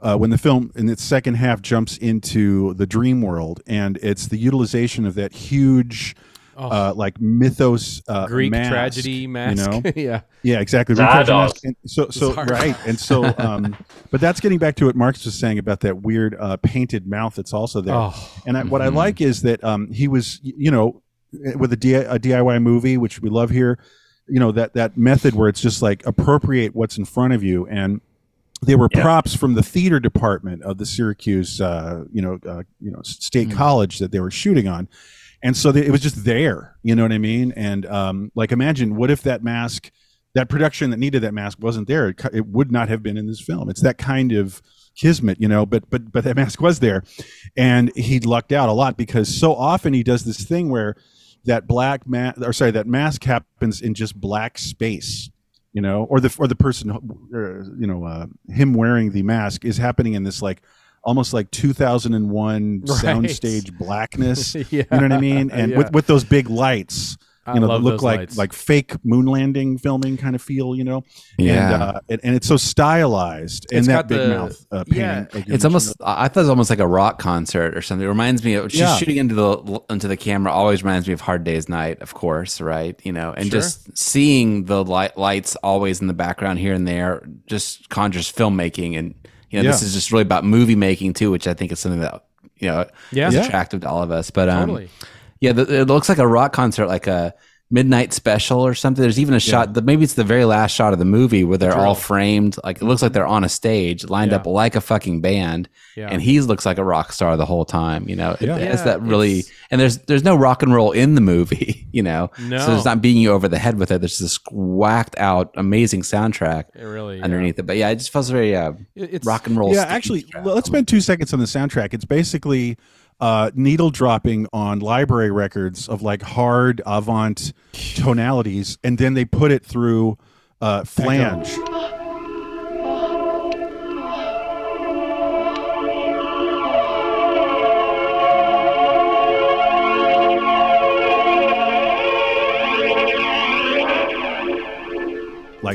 D: uh, when the film in its second half jumps into the dream world, and it's the utilization of that huge. Uh, like mythos, uh,
C: Oh. Greek
D: mask,
C: tragedy mask.
D: you know, [laughs]
C: yeah.
D: yeah, exactly. Greek tragedy mask. And so, so
C: Zardoz.
D: right, and so, [laughs] um, but that's getting back to what Marx was saying about that weird uh, painted mouth that's also there.
C: Oh.
D: And I, what I like is that um, he was, you know, with a, D- a DIY movie, which we love here, you know, that that method where it's just like appropriate what's in front of you, and they were
F: Yeah.
D: props from the theater department of the Syracuse, uh, you know, uh, you know, state college that they were shooting on, and so it was just there. You know what I mean? And um, like, imagine what if that mask. That production that needed that mask wasn't there. It, it would not have been in this film. It's that kind of kismet, you know. But but but that [laughs] mask was there, and he lucked out a lot because so often he does this thing where that black mask or sorry that mask happens in just black space you know or the or the person you know uh, him wearing the mask is happening in this like almost like 2001 [laughs]
C: Right.
D: soundstage blackness
C: Yeah. [laughs]
D: you know what i mean and
C: Yeah.
D: with with those big lights you know
C: love
D: that look
C: those
D: like
C: lights.
D: like fake moon landing filming kind of feel you know
E: Yeah.
D: and, uh, and, and it's so stylized and
C: It's
D: that
C: got
D: big
C: the-
D: mouth uh, painting
C: yeah.
D: like
E: it's almost. I thought it was almost like a rock concert or something. It reminds me of she's
D: Yeah.
E: shooting into the into the camera. Always reminds me of Hard Day's Night, of course, right? You know, and
C: Sure.
E: just seeing the light, lights always in the background here and there just conjures filmmaking, and you know, this is just really about movie making too, which I think is something that you know
C: Yeah.
E: is
C: Yeah.
E: attractive to all of us. But um,
C: Totally.
E: yeah, the, it looks like a rock concert, like a midnight special or something. There's even a shot that maybe it's the very last shot of the movie where they're all framed, like it looks like they're on a stage, lined
C: Yeah.
E: up like a fucking band,
C: Yeah.
E: and he looks like a rock star the whole time. You know,
D: Yeah.
E: it that really,
C: it's-
E: and there's there's no rock and roll in the movie. [laughs] You know,
C: No.
E: so it's not beating you over the head with it. There's this whacked out, amazing soundtrack
C: It really yeah.
E: underneath it. But yeah, it just feels very uh,
C: it's
E: rock and roll.
D: Yeah, actually, let's spend two seconds on the soundtrack. It's basically uh, needle dropping on library records of like hard avant tonalities, and then they put it through uh, flange.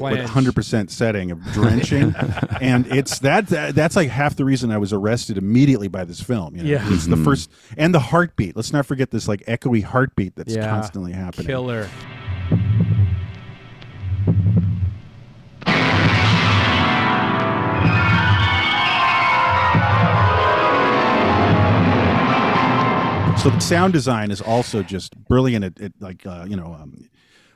D: Like with hundred percent setting of drenching, [laughs] and it's that, that that's like half the reason I was arrested immediately by this film. You know?
C: Yeah.
D: it's the first and the heartbeat. Let's not forget this like echoey heartbeat that's
C: Yeah.
D: constantly happening.
C: Killer.
D: So the sound design is also just brilliant at, at like uh, you know um,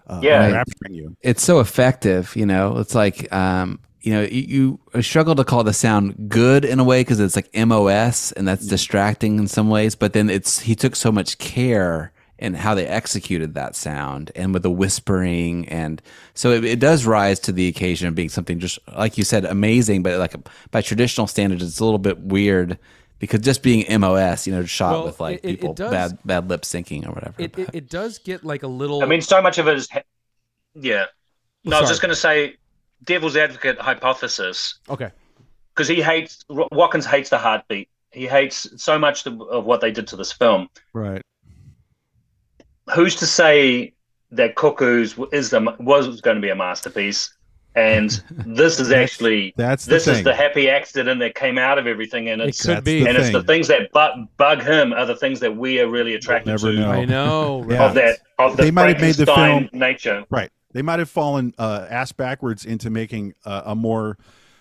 D: uh,
F: Yeah.
D: enrapturing you.
E: it's so effective you know it's like um you know you, you struggle to call the sound good in a way because it's like mos and that's distracting in some ways but then it's he took so much care in how they executed that sound and with the whispering and so it, it does rise to the occasion of being something just like you said amazing but like by traditional standards it's a little bit weird because just being mos you know shot
C: Well,
E: with like
C: it- it- it
E: people
C: does-
E: bad bad lip syncing or whatever
C: It, it it does get like a little.
F: I mean, so much of it is, yeah. No, I was just going to say, devil's advocate hypothesis.
C: okay.
F: because he hates Watkins hates the heartbeat. He hates so much of of what they did to this film.
D: Right.
F: Who's to say that Cuckoos is the was going to be a masterpiece? And [laughs] this is actually
D: that's the
F: this is the happy accident that came out of everything, and
C: It
F: it's
C: could be.
F: and it's the things that bug, bug him are the things that we are really attracted
D: never
F: to
D: know.
C: I know. [laughs]
D: Yeah.
F: of that of the
D: They might have made the film-
F: nature.
D: Right. They might have fallen uh, ass backwards into making uh, a more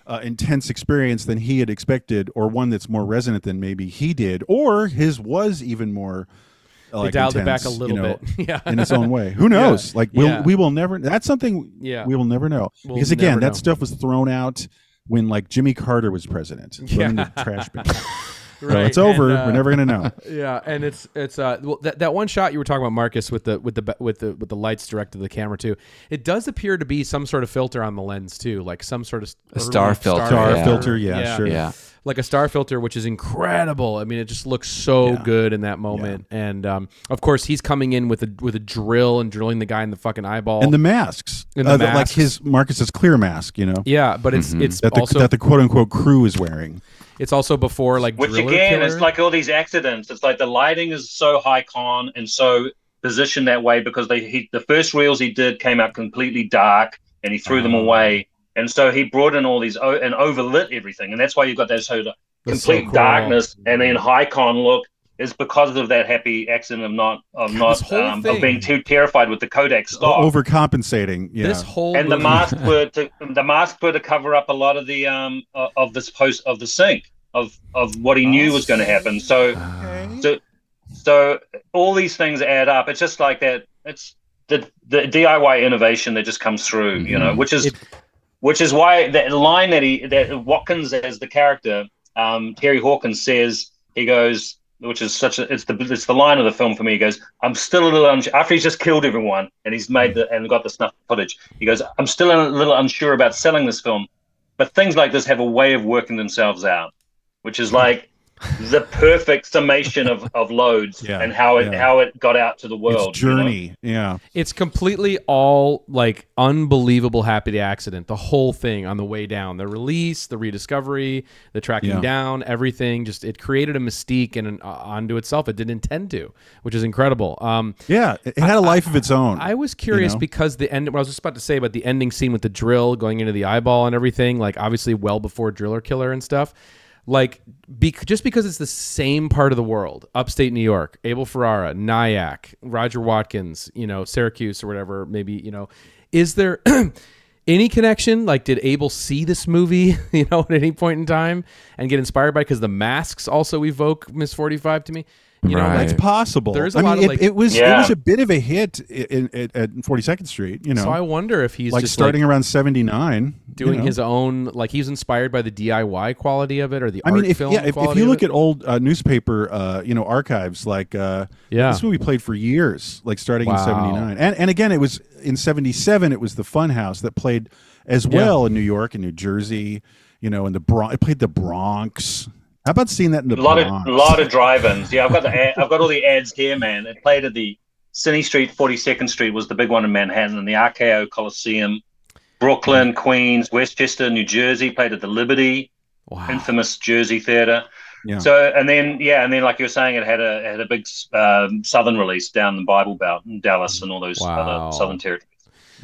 D: uh, intense experience than he had expected, or one that's more resonant than maybe he did, or his was even more. Like,
C: dialed it back a little
D: you know,
C: bit. [laughs] Yeah.
D: in its own way. Who knows? Like we'll,
C: Yeah.
D: we will never. That's something.
C: Yeah.
D: we will never know
C: We'll
D: because again,
C: never
D: that
C: know.
D: stuff was thrown out when like Jimmy Carter was president. [laughs] Thrown in the
C: Yeah.
D: trash bin. [laughs] So
C: Right,
D: it's over.
C: and, uh,
D: We're never gonna know.
C: Yeah, and it's it's uh well, that, that one shot you were talking about Marcus with the with the with the with the lights directed to the camera too. It does appear to be some sort of filter on the lens too, like some sort of
E: A star filter,
D: Star
E: yeah.
D: filter, yeah, sure.
E: Yeah.
C: Like a star filter, which is incredible. I mean, it just looks so
D: Yeah.
C: good in that moment. And um, of course, he's coming in with a with a drill and drilling the guy in the fucking eyeball.
D: And the masks,
C: And the
D: Uh, like
C: masks.
D: his Marcus's clear mask, you know.
C: yeah, but it's
E: Mhm.
C: it's
D: That the,
C: also
D: that the quote unquote crew is wearing.
C: it's also before like
F: Which again,
C: Killer.
F: it's like all these accidents. It's like the lighting is so high con and so positioned that way because they he, the first reels he did came out completely dark and he threw them
C: Oh.
F: away. And so he brought in all these o- and overlit everything, and that's why you've got that sort of
C: That's so
F: complete
C: cool.
F: darkness and then high con look is because of that happy accident of not of not um, of being too terrified with the Kodak stock.
D: Overcompensating. Yeah.
C: this whole
F: and the
C: movie-
F: mask [laughs] were to the mask were to cover up a lot of the um of this post of the sink of of what he knew was going to happen. So so so all these things add up. It's just like that. It's the the DIY innovation that just comes through, you know, which is
C: It-
F: which is why the line that he that Watkins as the character, um, Terry Hawkins says he goes. Which is such a it's the it's the line of the film for me. He goes, I'm still a little unsure after he's just killed everyone and he's made the and got the snuff footage. He goes, I'm still a little unsure about selling this film, but things like this have a way of working themselves out, which is like [laughs] the perfect summation of, of loads
D: Yeah,
F: and how it
D: yeah.
F: how it got out to the world.
D: Its
F: you know?
D: journey. Yeah.
C: It's completely all like unbelievable happy accident. The whole thing on the way down, the release, the rediscovery, the tracking
D: Yeah.
C: down, everything. Just it created a mystique and an, uh, onto itself. It didn't intend to, which is incredible. Um,
D: Yeah. It it had a life of its own.
C: I was curious
D: know?
C: because the end. What I was just about to say about the ending scene with the drill going into the eyeball and everything, like obviously well before Driller Killer and stuff. Like, be, just because it's the same part of the world, upstate New York, Abel Ferrara, Nyack, Roger Watkins, you know, Syracuse or whatever, maybe you know, is there [clears throat] any connection? Like, did Abel see this movie, [laughs] you know, at any point in time and get inspired by? Because the masks also evoke Miss Forty Five to me. You know,
E: Right.
C: like,
D: It's possible.
C: There's a
D: I
C: lot
D: mean,
C: of,
D: it,
C: like-
D: it was it was a bit of a hit in, in, at 42nd Street. You know,
C: so I wonder if he's
D: like
C: just
D: starting
C: like,
D: around 79,
C: doing
D: you know.
C: his own like he was inspired by the DIY quality of it or the
D: I
C: art
D: mean, if
C: film
D: yeah, if, if you look
C: it.
D: at old uh, newspaper, uh, you know, archives, like uh,
C: Yeah.
D: this movie played for years, like starting
C: Wow.
D: in '79, and and again, it was in '77. It was the Funhouse that played as
C: Yeah.
D: well in New York and New Jersey, you know, in the Bronx. It played the Bronx. How about seeing that in the
F: A lot
D: Bronx?
F: of lot of drive-ins. Yeah, I've got the ad, I've got all the ads here, man. It played at the Cine Street, 42nd Street was the big one in Manhattan, and the RKO Coliseum, Brooklyn, Queens, Westchester, New Jersey. Played at the Liberty,
C: wow.
F: infamous Jersey Theater.
D: Yeah.
F: So and then yeah, and then like you were saying, it had a it had a big um, southern release down the Bible Belt in Dallas and all those
C: Wow.
F: other southern territories.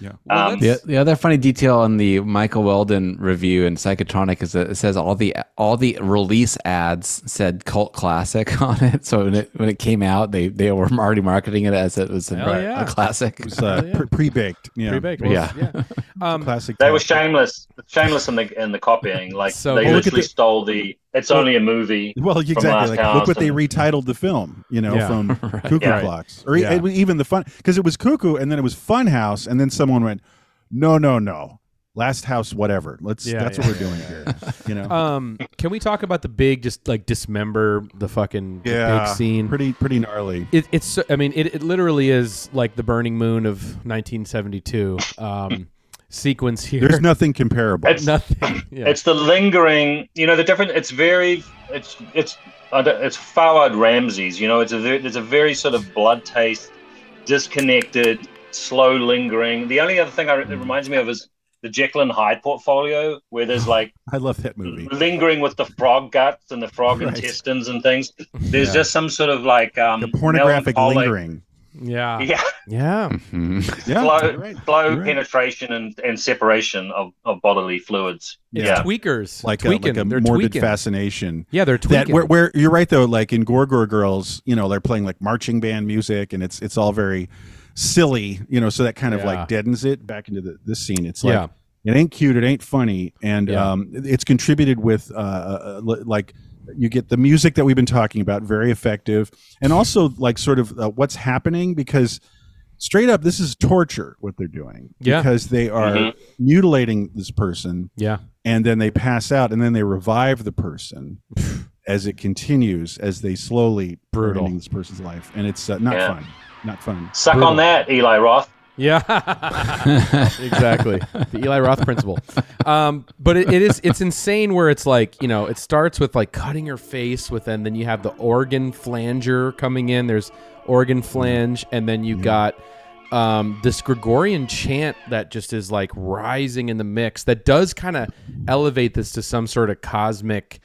D: Yeah.
C: Well,
F: Um,
E: The, the other funny detail on the Michael Weldon review in Psychotronic is that it says all the all the release ads said cult classic [laughs] on it. So when it when it came out, they they were already marketing it as it was a,
C: yeah.
E: a classic.
D: It was uh,
C: yeah. [laughs]
D: pre- pre-baked. Yeah.
C: Pre-baked.
E: Yeah.
C: yeah. Um, [laughs]
D: Classic.
F: They were shameless, shameless in the in the copying. Like
C: So-
F: they
C: Well,
F: literally
D: the-
F: stole the. It's only a movie.
D: Well, exactly. Like, look
F: House
D: what they retitled the film, you know,
C: Yeah.
D: from [laughs] Cuckoo
F: Yeah.
D: Clocks, or
C: Yeah.
D: even the fun because it was Cuckoo, and then it was Fun House, and then someone went, "No, no, no, Last House, whatever. Let's.
C: Yeah,
D: that's
C: yeah,
D: what we're doing here. [laughs] You know.
C: um, can we talk about the big, just like dismember the fucking the
D: yeah.
C: big scene?
D: Pretty, pretty gnarly.
C: It, it's, so- I mean, it, it literally is like the burning moon of 1972 um, sequence here.
D: There's nothing comparable.
F: It's-
C: nothing. [laughs] Yeah.
F: It's the lingering. You know, the different. It's very. It's it's I it's Fuad Ramses. You know, it's a very, there's a very sort of blood taste, disconnected, slow lingering. The only other thing I, it reminds me of is the Jekyll and Hyde portfolio, where there's like [laughs]
D: I love that movie.
F: lingering with the frog guts and the frog
D: Right.
F: intestines and things. [laughs] There's
D: Yeah.
F: just some sort of like um,
D: The pornographic lingering.
C: Yeah.
F: Yeah.
C: Yeah. [laughs]
D: Yeah,
F: flow,
D: you're right.
F: flow
D: right.
F: penetration and, and separation of, of bodily fluids.
C: It's
F: yeah.
C: tweakers.
D: like a, like a
C: They're
D: morbid
C: tweaking.
D: fascination.
C: Yeah, they're
D: That
C: tweaking.
D: where, where you're right though, like in Gore Gore Girls, you know, they're playing like marching band music, and it's it's all very silly, you know, so that kind of
C: Yeah.
D: like deadens it back into the this scene. It's
C: Yeah.
D: like it ain't cute, it ain't funny, and
C: Yeah.
D: um, it's contributed with uh, uh, like you get the music that we've been talking about, very effective, and also like sort of uh, what's happening because straight up, this is torture what they're doing
C: Yeah.
D: because they are
F: Mhm.
D: mutilating this person
C: yeah.
D: and then they pass out and then they revive the person [sighs] as it continues as they slowly are
C: Brutal.
D: this person's life and it's uh, not
F: Yeah.
D: fun not fun
F: Suck
C: Brutal.
F: on that, Eli Roth.
C: Yeah, [laughs] exactly. The Eli Roth principle. Um, but it, it is it's insane where it's like you know it starts with like cutting her face with and then you have the organ flanger coming in. There's organ flange, and then you got um, this Gregorian chant that just is like rising in the mix. That does kind of elevate this to some sort of cosmic,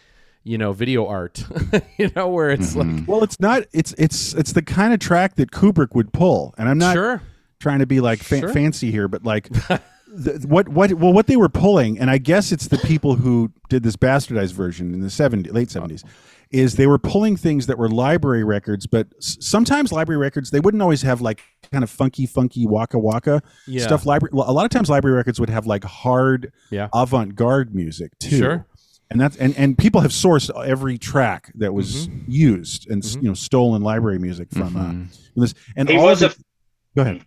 C: you know, video art. [laughs] you know, where it's like
D: well it's not it's it's it's the kind of track that kubrick would pull and i'm not
C: sure.
D: Trying to be like fa-
C: Sure.
D: fancy here but like [laughs] the, what what well what they were pulling and i guess it's the people who did this bastardized version in the 70s late 70s is they were pulling things that were library records but s- sometimes library records they wouldn't always have like kind of funky funky waka waka
C: Yeah.
D: stuff library a lot of times library records would have like hard
C: Yeah.
D: avant-garde music too
C: Sure.
D: and that's and, and people have sourced every track that was
C: Mm-hmm.
D: used and s you know stolen library music from uh, from this and
F: He
D: all
F: was
D: of
F: a
D: it, go ahead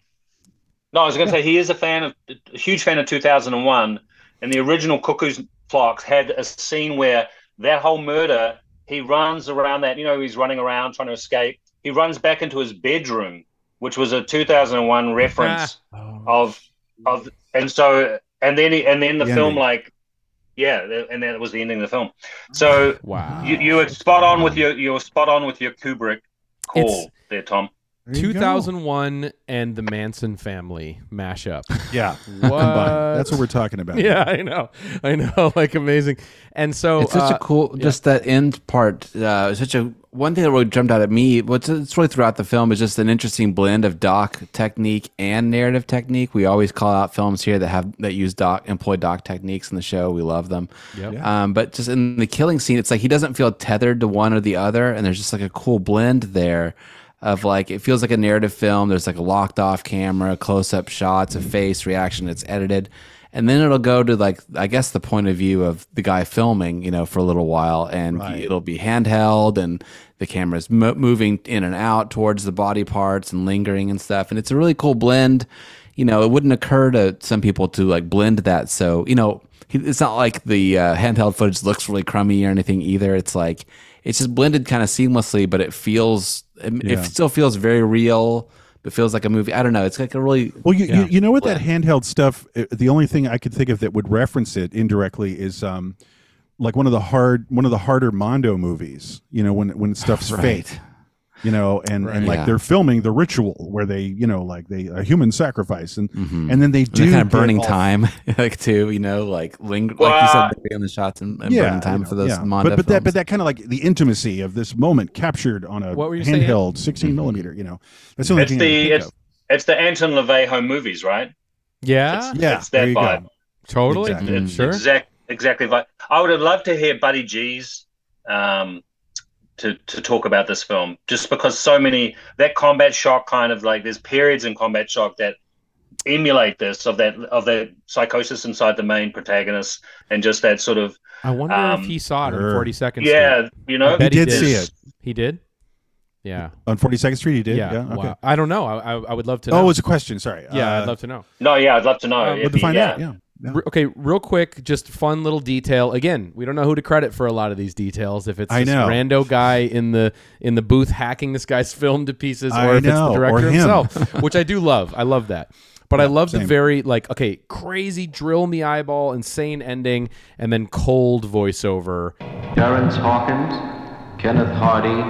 F: No, I was going to say he is a fan of a huge fan of 2001, and the original Cuckoo's Clocks had a scene where that whole murder. He runs around that, you know, he's running around trying to escape. He runs back into his bedroom, which was a 2001 ah. reference oh. of of, and so and then he, and then the
D: The
F: film
D: ending.
F: like, yeah, and then it was the ending of the film. So
C: Wow.
F: you you were spot on with your you were spot on with your Kubrick call
C: It's-
F: there, Tom.
D: There you go.
C: 2001 and the Manson family mashup. [laughs]
D: yeah [laughs]
C: What?
D: That's what we're talking about [laughs]
C: Yeah, I know. I know. Like amazing. And so
E: it's such
C: uh,
E: a cool just that end part uh such a one thing that really jumped out at me what's it's really throughout the film is just an interesting blend of doc technique and narrative technique we always call out films here that have that use doc employ doc techniques in the show we love them
C: Yep.
E: um but just in the killing scene it's like he doesn't feel tethered to one or the other and there's just like a cool blend there of like it feels like a narrative film. There's like a locked off camera close up shots a face reaction. It's edited. And then it'll go to like i guess the point of view of the guy filming you know for a little while. And
D: Right.
E: it'll be handheld and the camera's mo- moving in and out towards the body parts and lingering and stuff. And it's a really cool blend. You know it wouldn't occur to some people to like blend that. So you know it's not like the uh, handheld footage looks really crummy or anything either. It's like it's just blended kind of seamlessly but it feels it, it
D: Yeah.
E: still feels very real but feels like a movie i don't know it's like a really
D: Well, you,
C: Yeah.
D: you, know what that handheld stuff. uh, The only thing I could think of that would reference it indirectly is um, like one of the hard, one of the harder Mondo movies. You know, when when stuff's [laughs] fake. You know, and and like
E: Yeah.
D: they're filming the ritual where they, you know, like they a human sacrifice, and mm-hmm. and then they do
E: kind of burning
D: all-
E: time, [laughs] like too, you know, like linger, like you said, on the shots and, and burning time
D: you know,
E: for those
D: yeah.
E: Mondo
D: But but that but that kind of like the intimacy of this moment captured on a
C: What were you saying?
D: handheld 16 mm-hmm. millimeter. You know, that's the only
F: It's
D: thing.
F: The it's it's the Anton LaVey home movies, right?
C: yeah,
D: yeah,
F: it's
D: there
F: that
D: you
F: vibe.
D: go.
C: totally.
D: Exactly.
F: It's
C: Sure.
F: exact exactly vibe. I would have loved to hear Buddy G's um, to to talk about this film, just because so many that combat shock kind of like there's periods in combat shock that emulate this of that of that psychosis inside the main protagonist and just that sort of
C: I wonder
F: Um,
C: if he saw it on
D: sure.
C: 40 seconds.
F: yeah, you know,
C: I
D: He did
C: did.
D: see it.
C: He did. Yeah.
D: On 42nd Street, he did.
C: Yeah.
D: Yeah. okay.
C: Wow. I don't know. I, I, I would love to. know.
D: Oh, it was a question. Sorry.
C: yeah,
D: Uh,
C: I'd love to know.
F: No, yeah, I'd love to know.
C: Um,
F: if
D: But to
F: he-
D: find
F: yeah.
D: out, yeah. Yeah.
C: Re- okay, real quick, just fun little detail. Again, we don't know who to credit for a lot of these details. If it's
D: I
C: this
D: know.
C: rando guy in the in the booth hacking this guy's [laughs] film to pieces, or
D: I
C: if
D: know,
C: it's the
D: or
C: director himself, [laughs] which I do love. I love that. But I love the very like okay, crazy drill in the eyeball, insane ending, and then cold voiceover.
K: Terrence Hawkins, Kenneth Hardy,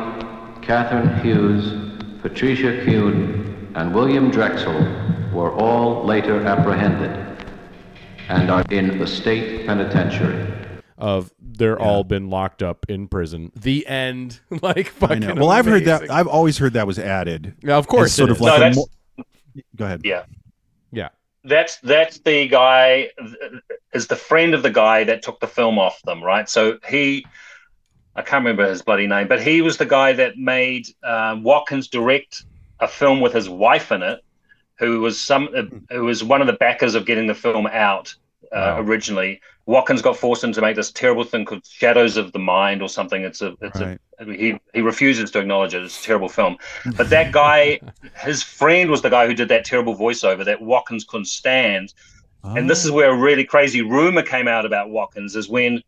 K: Catherine Hughes, Patricia Kuhn, and William Drexel were all later apprehended. And are in the state penitentiary.
C: Of they're all been locked up in prison. The end. [laughs] like
D: I
C: fucking.
D: know. Well, I've heard that. I've always heard that was added.
C: Yeah, of course
D: sort
C: it
D: of like
F: No,
D: mo- Go ahead.
F: Yeah.
C: Yeah.
F: That's that's the guy is the friend of the guy that took the film off them, right? So he, I can't remember his bloody name, but he was the guy that made um, Watkins direct a film with his wife in it, who was some uh, who was one of the backers of getting the film out uh, originally. Watkins got forced into make this terrible thing called Shadows of the Mind or something. It's a it's
D: Right.
F: a he he refuses to acknowledge it. It's a terrible film. But that [laughs] guy, his friend was the guy who did that terrible voiceover that Watkins couldn't stand. And this is where a really crazy rumor came out about Watkins is when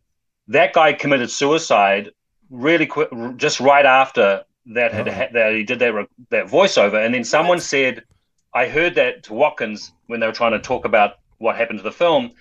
F: that guy committed suicide really quick, just right after that had
D: Uh-huh.
F: that he did that re- that voiceover, and then someone said, "I heard that to Watkins when they were trying to talk about what happened to the film."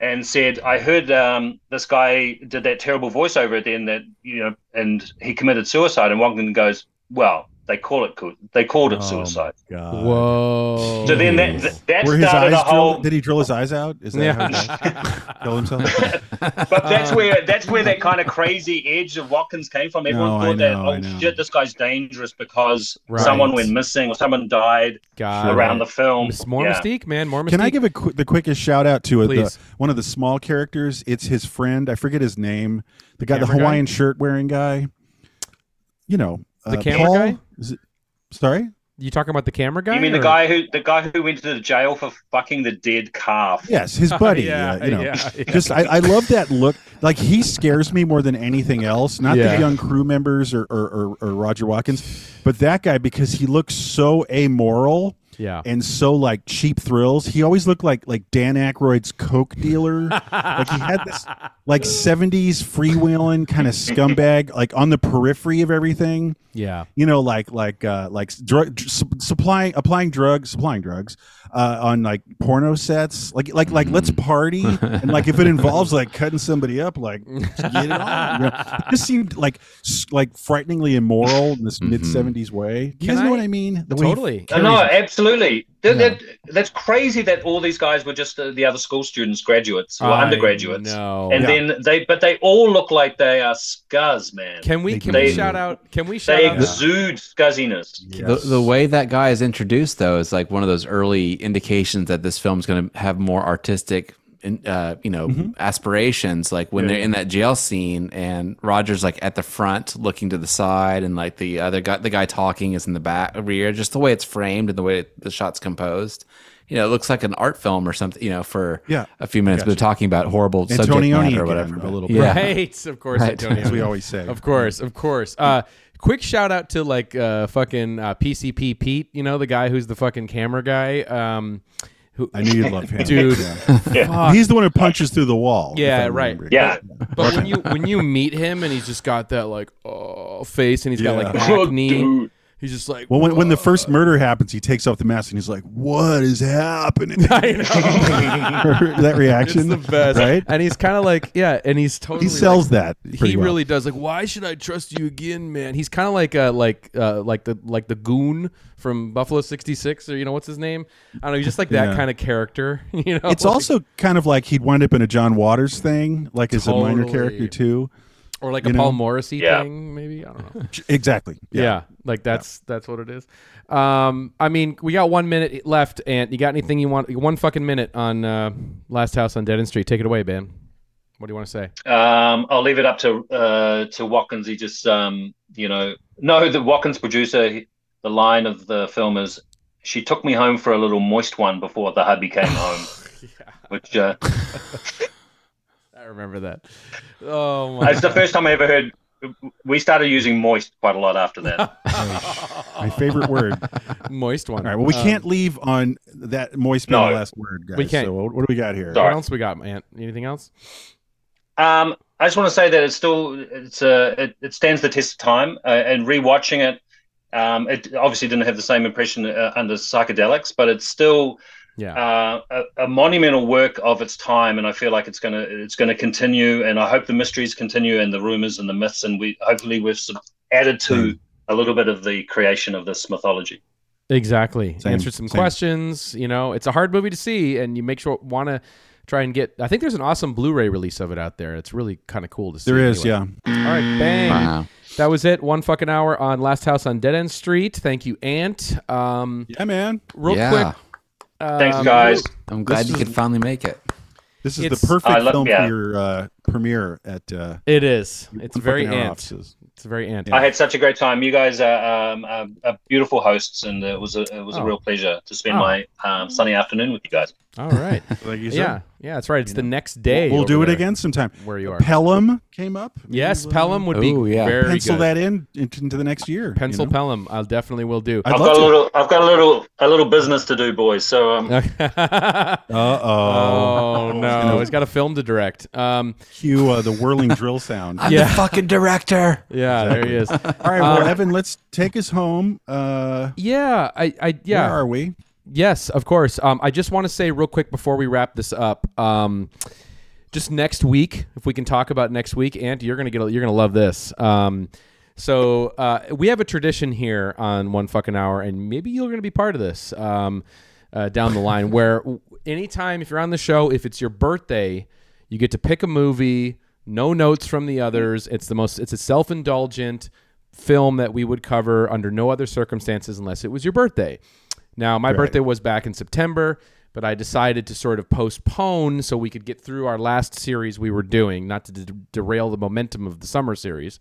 F: And said, I heard um, this guy did that terrible voiceover at the end that you know, and he committed suicide. And Watkins goes, "Well, they call it they called it
D: Oh,
F: suicide."
D: God.
C: Whoa.
F: So then that that, that
D: Were his
F: started
D: eyes
F: a whole.
D: drill, did he drill his eyes out? Is that
C: Yeah.
D: how he [laughs] kill himself? [laughs]
F: But that's where that's where that kind of crazy edge of Watkins came from. Everyone
D: No,
F: thought that,
D: know, oh, I
F: oh shit, this guy's dangerous because
C: Right.
F: someone went missing or someone died
C: God.
F: around the film.
C: It's more
F: Yeah.
C: mystique, man. More mystique.
D: Can I give a qu- the quickest shout out to a, the, one of the small characters? It's his friend. I forget his name. The guy, the
C: Camera guy?
D: Hawaiian shirt wearing guy. You know,
C: The
D: uh,
C: camera
D: Paul?
C: guy?
D: Is it, sorry.
C: You talking about the camera guy?
F: You mean the
C: or-
F: guy who the guy who went to the jail for fucking the dead calf?
D: Yes, his [laughs] buddy.
C: Yeah,
D: uh, you know,
C: yeah, yeah.
D: just I, I love that look. Like he scares me more than anything else. Not
C: Yeah.
D: the young crew members or, or, or, or Roger Watkins, but that guy because he looks so amoral.
C: Yeah.
D: and so like cheap thrills. He always looked like like Dan Aykroyd's coke dealer. like he had this like [laughs] '70s freewheeling kind of scumbag, like on the periphery of everything.
C: Yeah.
D: You know, like like uh, like drug su- supplying applying drugs, supplying drugs uh, on like porno sets. Like like like let's party, and like if it involves like cutting somebody up, like get it on. You know? [laughs] It just seemed like like frighteningly immoral in this mid '70s way. You
C: Can
D: guys know
C: I-
D: what I mean? The
C: Totally.
F: No, absolutely. That,
D: Yeah.
F: that, that's crazy that all these guys were just uh, the other school students, graduates, or
C: I
F: undergraduates,
C: know.
F: and
C: Yeah.
F: then they, but they all look like they are scuzz, man.
C: Can we
D: They
C: can
F: do.
C: we shout out? Can we shout
F: They
C: out?
F: exude scuzziness.
E: The, the way that guy is introduced, though, is like one of those early indications that this film's going to have more artistic, in- uh, you know, aspirations. Like when they're in that jail scene, and Roger's like at the front, looking to the side, and like the other guy, the guy talking is in the back rear. Just the way it's framed and the way the shot's composed. You know, it looks like an art film or something. You know, for
D: Yeah.
E: a few minutes, but they're talking about horrible subject
D: Antonioni
E: matter or
D: again,
E: whatever.
D: a little bit.
E: yeah.
C: Right, of course,
E: Right.
C: Antonio.
D: As we always say.
C: Of course, of course. Uh, quick shout out to like uh, fucking uh, PCP Pete. You know the guy who's the fucking camera guy. Um, who
D: I knew you'd love him,
C: dude. [laughs]
F: Yeah.
C: fuck.
D: He's the one who punches through the wall.
C: Yeah, right.
F: Yeah.
C: But when you when you meet him and he's just got that like oh face and he's got like
D: Yeah.
C: acne.
F: Dude.
C: He's just like
D: Well, when, when the first murder happens, he takes off the mask and he's like, "What is happening?" [laughs]
C: I know. [laughs]
D: that reaction,
C: It's the best,
D: right?
C: And he's kind of like, yeah, and he's totally
D: He sells
C: like-
D: that.
C: He
D: well.
C: really does. Like, why should I trust you again, man? He's kind of like uh like uh like the like the goon from Buffalo '66, or you know what's his name? I don't know. He's just like that
D: Yeah.
C: kind of character. [laughs] You know,
D: It's
C: Like-
D: also kind of like he'd wind up in a John Waters thing, like as a minor character too.
C: Or like
D: you
C: a
D: know?
C: Paul Morrissey
F: Yeah.
C: thing, maybe. I don't know. [laughs]
D: Exactly.
C: Yeah, like that's that's what it is. Um, I mean, we got one minute left, and you got anything you want? One fucking minute on uh, Last House on Dead End Street. Take it away, Ben. What do you want to say?
F: Um, I'll leave it up to uh, to Watkins. He just, um, you know, no, the Watkins producer. he- The line of the film is, "She took me home for a little moist one before the hubby came home," [laughs] which uh, [laughs]
C: I remember that. Oh my!
F: it's the first time I ever heard. We started using moist quite a lot after that. [laughs]
D: My favorite word.
C: moist one.
D: All right. Well, we
C: Um,
D: can't leave on that moist being
F: No.
D: the last word, guys.
C: We can't.
D: So what, what do we got here?
F: Sorry.
C: What else we got, man? Anything else?
F: Um, I just want to say that it's still it's uh, it, it stands the test of time. Uh, and rewatching it, um, it obviously didn't have the same impression uh, under psychedelics, but it's still
C: Yeah.
F: uh, a, a monumental work of its time, and I feel like it's gonna it's gonna continue. And I hope the mysteries continue, and the rumors and the myths, and we hopefully we've added to a little bit of the creation of this mythology.
C: Exactly.
D: Same,
C: Answered some
D: same.
C: questions. You know, it's a hard movie to see, and you make sure want to try and get. I think there's an awesome Blu-ray release of it out there. It's really kind of cool to see.
D: There is,
C: anyway. All right, bang.
E: Wow.
C: That was it. One fucking hour on Last House on Dead End Street. Thank you, Ant. Um,
D: yeah, man.
C: Real
E: Yeah.
C: quick.
F: Thanks,
C: um,
F: guys.
E: I'm glad
D: This
E: you
D: is-
E: could finally make it.
D: This is
C: It's-
D: the perfect
F: I love-
D: film
F: yeah.
D: for your uh, premiere at. Uh,
C: It is. It's very
D: Fucking
C: Ant.
D: offices.
C: It's very Ant.
F: I had such a great time. You guys are, um, are, are beautiful hosts, and it was a, it was
C: Oh.
F: a real pleasure to spend
C: Oh.
F: my um, sunny afternoon with you guys.
C: All right. [laughs]
D: Like you said.
C: yeah, yeah, that's right. It's the next day.
D: We'll
C: over
D: do it
C: there
D: again sometime.
C: Where you are.
D: Pelham came up.
C: Yes,
D: Maybe
C: Pelham would be
E: Ooh, yeah.
C: very
D: pencil
C: good.
D: that in into, into the next year. you
C: Pencil
D: know?
C: Pelham. I definitely will do.
D: I'd
F: I've
D: love
F: got a little, I've got a little, a little business to do, boys. So um, [laughs]
D: Uh oh.
C: oh [laughs] no, he's got a film to direct. Um,
D: Cue uh, the whirling drill sound.
E: I'm
C: Yeah.
E: the fucking director.
C: yeah, there he is.
D: All right, well,
C: Um,
D: Evan, let's take us home. Uh,
C: Yeah, I, I, yeah.
D: Where are we?
C: Yes, of course. Um, I just want to say real quick before we wrap this up. Um, just next week, if we can talk about next week, Ant, you're gonna get, you're gonna love this. Um, so uh, we have a tradition here on One Fucking Hour, and maybe you're gonna be part of this um, uh, down the line. [laughs] where anytime if you're on the show, if it's your birthday, you get to pick a movie, no notes from the others. It's the most, it's a self-indulgent film that we would cover under no other circumstances unless it was your birthday. Now, my
D: Right.
C: birthday was back in September, but I decided to sort of postpone so we could get through our last series we were doing, not to de- derail the momentum of the summer series.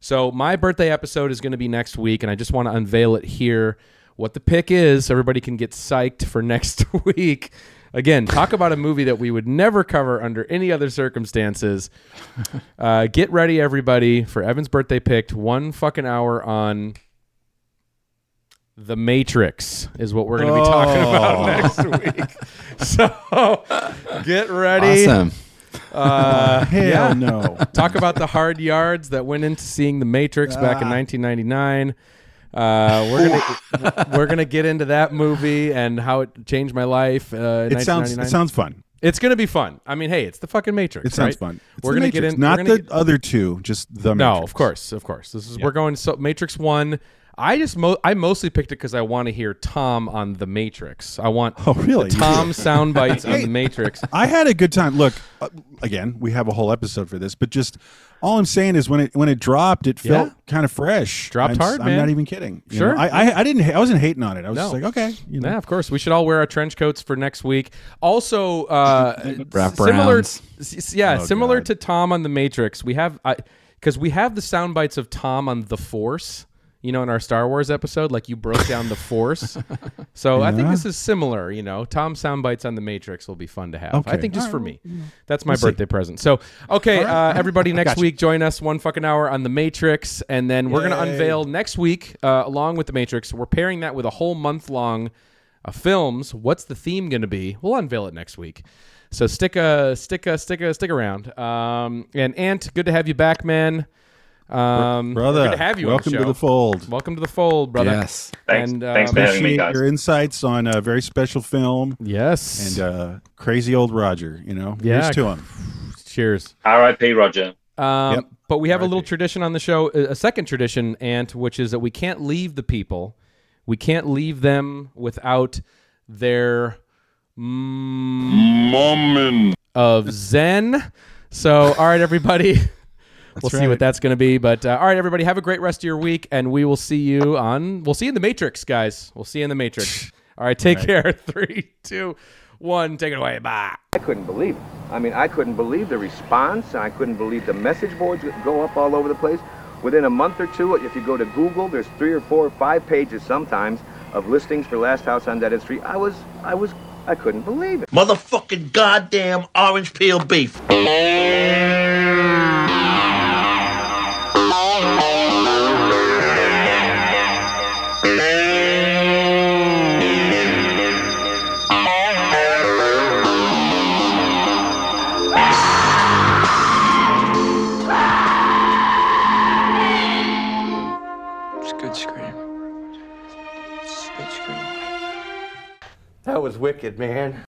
C: So, my birthday episode is going to be next week, and I just want to unveil it here. What the pick is, so everybody can get psyched for [laughs] next week. Again, talk about a movie that we would never cover under any other circumstances. [laughs] Uh, get ready, everybody, for Evan's birthday picked. One fucking hour on The Matrix is what we're going to be talking about
D: Oh. [laughs]
C: next week. So get ready.
E: Awesome.
C: Uh, [laughs]
D: Hell
C: yeah.
D: no.
C: Talk about the hard yards that went into seeing The Matrix back in
D: Ah.
C: 1999. Uh, we're gonna [laughs] we're gonna get into that movie and how it changed my life. Uh, in
D: It sounds
C: 1999.
D: it sounds fun.
C: It's gonna be fun. I mean, hey, it's the fucking Matrix.
D: It sounds
C: right?
D: fun. It's
C: we're
D: the
C: gonna
D: Matrix,
C: get in.
D: not
C: we're gonna
D: the
C: get-
D: other two, just the
C: no, of course, of course. This is
D: Yeah.
C: we're going so Matrix One. I just mo- I mostly picked it because I want to hear Tom on the Matrix. I want
D: Oh, really?
C: the Tom [laughs] sound bites on the Matrix.
D: I had a good time. Look, uh, again, we have a whole episode for this, but just all I'm saying is when it when it dropped, it felt
C: Yeah.
D: kind of fresh.
C: Dropped
D: I'm,
C: hard,
D: I'm
C: man.
D: not even kidding. You
C: Sure.
D: know, I, I I didn't ha- I wasn't hating on it. I was just like, okay, you know.
C: Yeah, of course. We should all wear our trench coats for next week. Also, uh, [laughs] similar, s- s- yeah,
D: Oh,
C: similar
D: God.
C: to Tom on the Matrix. We have because we have the sound bites of Tom on the Force. You know, in our Star Wars episode, like you broke down the Force. [laughs] So I think this is similar. You know, Tom sound bites on the Matrix will be fun to have. I think just
D: All
C: for
D: right,
C: me, that's my
D: We'll see.
C: birthday present. So okay, uh, everybody, next
D: Gotcha.
C: week join us one fucking hour on the Matrix, and then we're gonna unveil next week uh, along with the Matrix. We're pairing that with a whole month long uh, films. What's the theme going to be? We'll unveil it next week. So stick a stick a stick a stick around. Um, and Ant, good to have you back, man. Um,
D: brother.
C: good to have you.
D: welcome to the fold.
C: Welcome to the fold, brother.
E: Yes.
F: Thanks-
C: And,
F: thanks
C: um,
F: for having me,
D: Appreciate
F: guys.
D: your insights on a very special film
C: Yes.
D: and uh, crazy old Roger. You know,
C: Yeah.
D: here's to him.
C: Cheers.
F: R.I.P. Roger.
C: Um,
D: Yep.
C: But we have a little
D: R.I.P..
C: tradition on the show, a a second tradition, Ant, which is that we can't leave the people. We can't leave them without their
J: moment
C: of Zen. So, all right, everybody. [laughs] we'll see what that's going to be. But uh, all right, everybody, have a great rest of your week, and we will see you on. We'll see you in the Matrix, guys. We'll see you in the Matrix. [laughs] All right, take care. [laughs] Three, two, one. Take it away. Bye.
M: I couldn't believe it. I mean, I couldn't believe the response. I couldn't believe the message boards go up all over the place. Within a month or two, if you go to Google, there's three or four or five pages sometimes of listings for Last House on Dead End Street. I was, I was, I couldn't believe it.
B: Motherfucking goddamn orange peel beef. That was wicked, man.